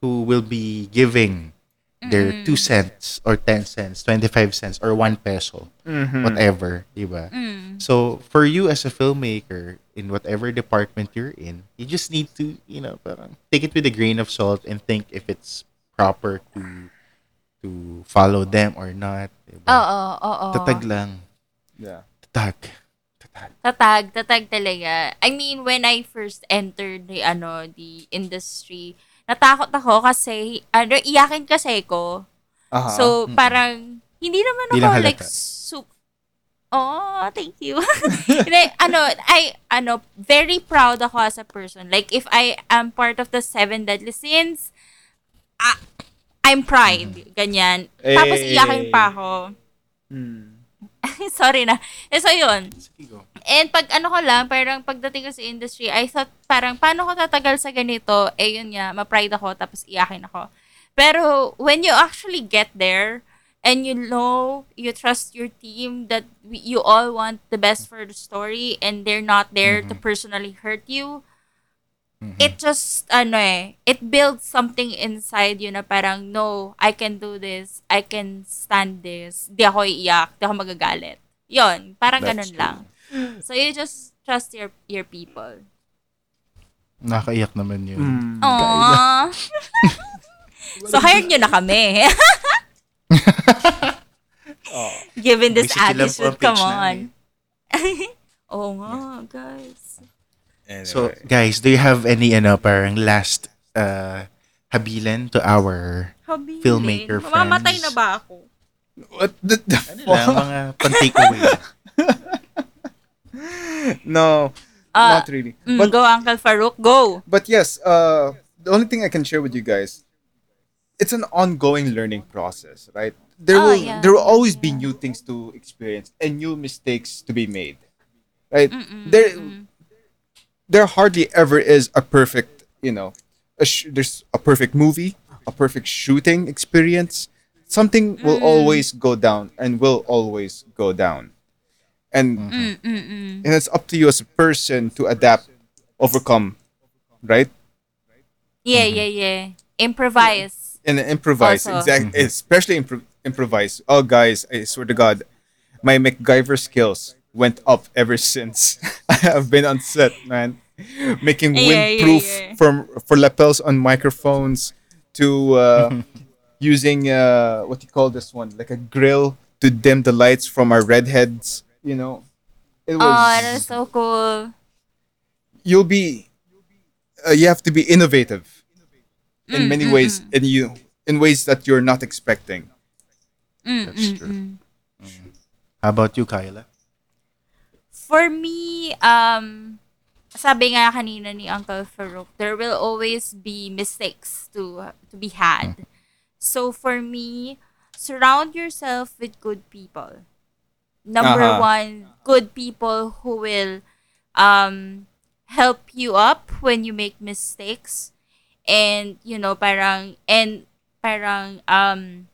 S4: who will be giving their two cents or 10 cents, 25 cents or 1 peso, mm-hmm. whatever, diba? Mm. So for you as a filmmaker in whatever department you're in, you just need to, you know, parang take it with a grain of salt and think if it's proper to to follow them or not. Diba?
S3: Oo, oo.
S4: Tatag lang.
S2: Yeah.
S4: Tatag. Tatag.
S3: Tatag, tatag talaga. I mean, when I first entered the, ano, the industry, natakot ako kasi, ano, iyakin kasi ko.
S2: Uh-huh.
S3: So, parang, hindi naman
S4: Di
S3: ako like, su- Oh, thank you. [laughs] Hindi, ano, I, ano, very proud ako as a person. Like, if I am part of the seven deadly sins, ah, I'm pride. Ganyan. Tapos,
S2: Eh.
S3: iyakin pa ako.
S2: Hmm. [laughs]
S3: Sorry na. Eh, so, yun.
S4: Sige, go.
S3: And pag ano ko lang, parang pagdating ko sa industry, I thought parang paano ko tatagal sa ganito? Eh yun nga, ma-pride ako tapos iyakin ako. Pero when you actually get there and you know, you trust your team that we- you all want the best for the story and they're not there to personally hurt you, it just, ano eh, it builds something inside you na parang, no, I can do this. I can stand this. Di ako iiyak. Di ako magagalit. Yon, parang
S2: That's
S3: ganun
S2: true.
S3: lang. So you just trust your your people.
S4: Nakakaiyak naman yun.
S2: Hmm.
S3: Aww. [laughs] so hired nyo na kami. [laughs] Given this
S4: po
S3: attitude, come on.
S4: namin. [laughs]
S3: Oo nga, guys.
S2: Anyway.
S4: So, guys, do you have any, ano, parang last uh, habilan to our
S3: Habilin.
S4: Filmmaker
S3: Mamamatay
S4: friends.
S3: na ba ako?
S2: what the, the
S4: ano
S2: fuck?
S4: lang, mga pan-takeaway? [laughs]
S2: No,
S3: Ah,
S2: not really.
S3: Mm,
S2: But
S3: go, Uncle Farouk. Go.
S2: but yes, uh, the only thing I can share with you guys, it's an ongoing learning process, right? There
S3: Oh,
S2: will
S3: yeah.
S2: there will always be new things to experience and new mistakes to be made, right? There there hardly ever is a perfect, you know, a sh- there's a perfect movie, a perfect shooting experience. Something will mm. always go down and will always go down. And
S3: Mm-mm-mm.
S2: and it's up to you as a person to adapt, overcome, right?
S3: Yeah, mm-hmm. yeah, yeah. Improvise.
S2: And improvise,
S3: Also.
S2: exactly, mm-hmm. especially impro- improvise. Oh, guys, I swear to God, my MacGyver skills went up ever since [laughs] I have been on set, man. Making
S3: Yeah, yeah,
S2: windproof
S3: yeah.
S2: from for lapels on microphones to uh, [laughs] using uh, what do you call this one, like a grill to dim the lights from our redheads. You know, it was.
S3: Oh, that is so cool.
S2: you'll be uh, you have to be innovative in
S3: Mm,
S2: many
S3: mm,
S2: ways and you in ways that you're not expecting
S3: Mm,
S4: That's
S3: mm,
S4: true.
S3: mm.
S4: How about you, Kyla?
S3: For me, um, sabi nga kanina ni Uncle Farouk, there will always be mistakes to to be had. So for me, surround yourself with good people. Number
S2: Uh-huh.
S3: one, good people who will um help you up when you make mistakes and you know parang and parang um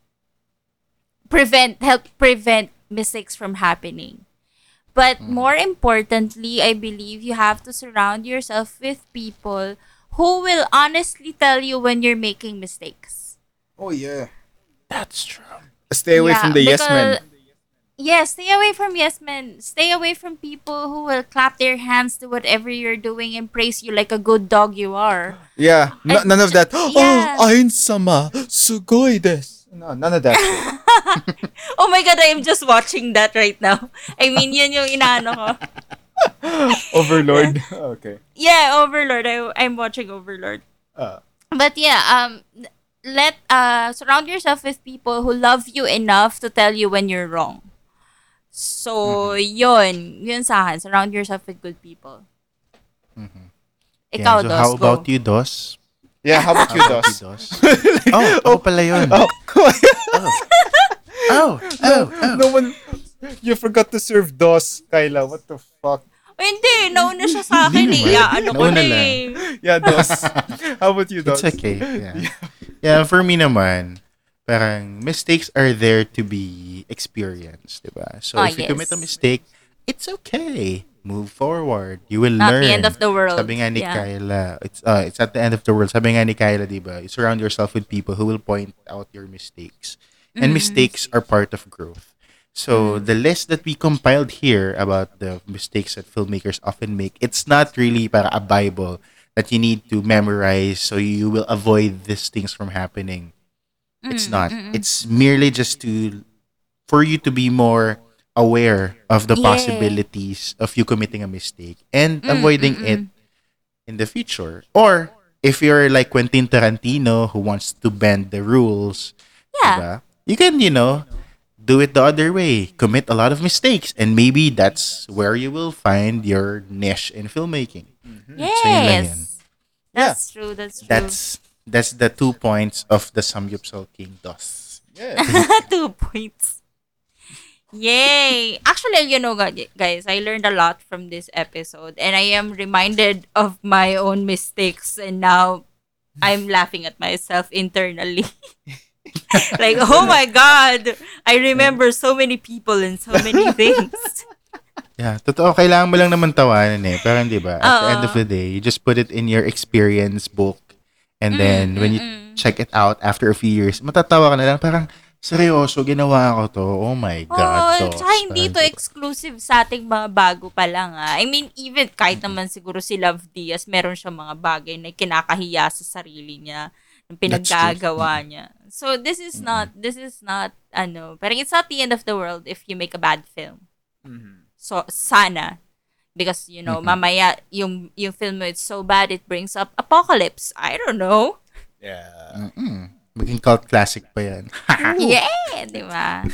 S3: prevent help prevent mistakes from happening. But mm. more importantly, I believe you have to surround yourself with people who will honestly tell you when you're making mistakes.
S2: oh yeah
S4: That's true.
S2: stay away
S3: Yeah,
S2: from the yes men
S3: because- Yes, stay away from yes men. Stay away from people who will clap their hands to whatever you're doing and praise you like a good dog you are.
S2: yeah no,
S3: I-
S2: none of that [gasps] [gasps] oh,
S3: Yeah.
S2: oh ayn sama sugoi desu no none of that shit. [laughs]
S3: Oh my god, I'm just watching that right now. I mean, yun yung inaano ko. [laughs]
S2: overlord okay
S3: Yeah, Overlord. I, I'm watching Overlord.
S2: Uh.
S3: But yeah, um, let uh surround yourself with people who love you enough to tell you when you're wrong. So, yun. Yun sa akin. Surround yourself with good people. Ikaw,
S4: Yeah, so
S3: Dos,
S4: how
S3: go.
S4: about you, Dos?
S2: yeah how about you
S4: How
S2: dos
S4: you, Dos? oh, ako pala yun.
S2: oh [laughs]
S4: Oh, oh, oh.
S2: no one you forgot to serve dos Kyla what the fuck
S3: Oh, hindi. Nauna siya sa akin
S4: Hindi
S3: eh.
S4: naman.
S3: Yeah, ano ko
S4: Nauna
S3: na
S4: lang.
S3: eh.
S2: yeah dos [laughs] how about you dos
S4: It's okay. Yeah. yeah, for me naman, parang mistakes are there to be experienced, diba? So
S3: Ah,
S4: if you commit a
S3: yes.
S4: mistake, it's okay. Move forward. You will
S3: Not
S4: learn.
S3: the end of the world.
S4: Sabi nga ni
S3: Yeah.
S4: Kyla, it's uh, it's at the end of the world. Sabi nga ni Kyla, diba? You surround yourself with people who will point out your mistakes. And
S3: Mm-hmm.
S4: mistakes are part of growth. So
S3: Mm.
S4: the list that we compiled here about the mistakes that filmmakers often make, it's not really para a Bible that you need to memorize so you will avoid these things from happening. It's
S3: Mm,
S4: not. It's merely just to for you to be more aware of the possibilities of you committing a mistake and
S3: Mm,
S4: avoiding
S3: mm,
S4: it in the future or if you're like Quentin Tarantino who wants to bend the rules,
S3: Yeah.
S4: diba? You can, you know, do it the other way. Commit a lot of mistakes. And maybe that's where you will find your niche in filmmaking. So yun yun.
S3: Yes. That's true. That's true.
S4: That's that's the two points of the Samgyupsal King DOS.
S2: Yeah. [laughs]
S3: Two points. Yay! Actually, you know, guys, I learned a lot from this episode, and I am reminded of my own mistakes, and now I'm laughing at myself internally. [laughs] [laughs] like, oh my god, I remember so many people and so many [laughs] things.
S4: Yeah, totoo. Kailangan mo lang naman tawanan eh. Parang di ba, at the end of the day, you just put it in your experience book. And then, when you check it out after a few years, matatawa ka na lang. Parang, seryoso, ginawa ko to. Oh my God.
S3: Oh,
S4: Dos.
S3: tsaka hindi to exclusive sa ating mga bago pa lang ah. I mean, even kahit naman siguro si Love Diaz, meron siya mga bagay na kinakahiya sa sarili niya, ng pinaggagawa niya. So, this is not, this is not, ano, parang it's not the end of the world if you make a bad film. So, sana. Because, you know, mamaya, yung, yung film mo, it's so bad, it brings up apocalypse. I don't know.
S2: Yeah.
S4: mm, maging cult classic pa yan. [laughs]
S3: yeah, di ba? [laughs]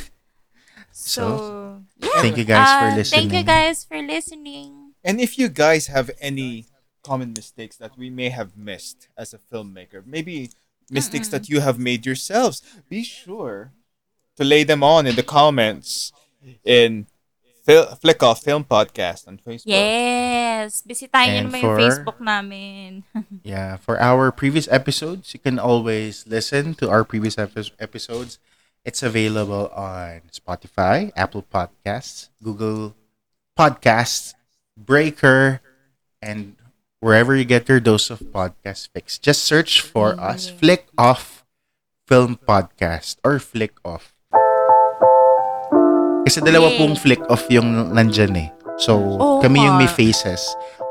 S3: So, yeah.
S4: Thank you guys for
S3: Uh,
S4: listening.
S3: Thank you guys for listening.
S2: And if you guys have any common mistakes that we may have missed as a filmmaker, maybe mistakes that you have made yourselves, be sure to lay them on in the comments in Fil- Flick Off Film Podcast on Facebook.
S3: Yes. Bisitahin niyo
S4: And
S3: naman yung
S4: for-
S3: Facebook namin. [laughs]
S4: Yeah, for our previous episodes, you can always listen to our previous epi- episodes. It's available on Spotify, Apple Podcasts, Google Podcasts, Breaker, and wherever you get your dose of podcast fix. Just search for us, Flick Off Film Podcast or Flick Off. Kasi dalawa pong flick off yung nandyan eh. So,
S3: Oo
S4: kami yung may faces.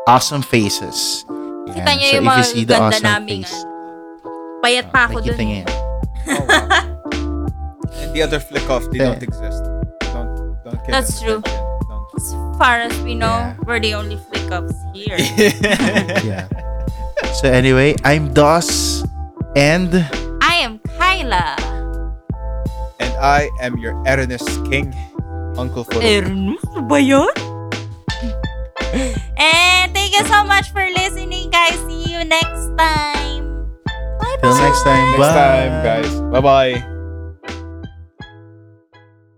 S4: Awesome faces.
S3: Kita
S4: Yan.
S3: niyo
S4: So,
S3: yung
S4: if
S3: mga
S4: you see the
S3: ganda
S4: awesome
S3: namin.
S4: face,
S3: Payat pa ako
S4: nakikita
S3: dun.
S4: niyo yan.
S2: Oh, wow. [laughs] and the other Flick Off, they
S4: Yeah.
S2: don't exist. Don't, don't
S3: That's true.
S2: attention. Don't.
S3: As far as we know,
S4: Yeah.
S3: we're the only flick ups here. [laughs]
S4: Yeah. So anyway, I'm Dos and
S3: I am Kyla.
S2: and I am your Ernest King, Uncle Photo.
S3: Ernest ba yun? And thank you so much for listening, guys. See you next time. Bye
S4: till next time.
S2: Next
S4: Bye.
S2: time, guys. Bye bye.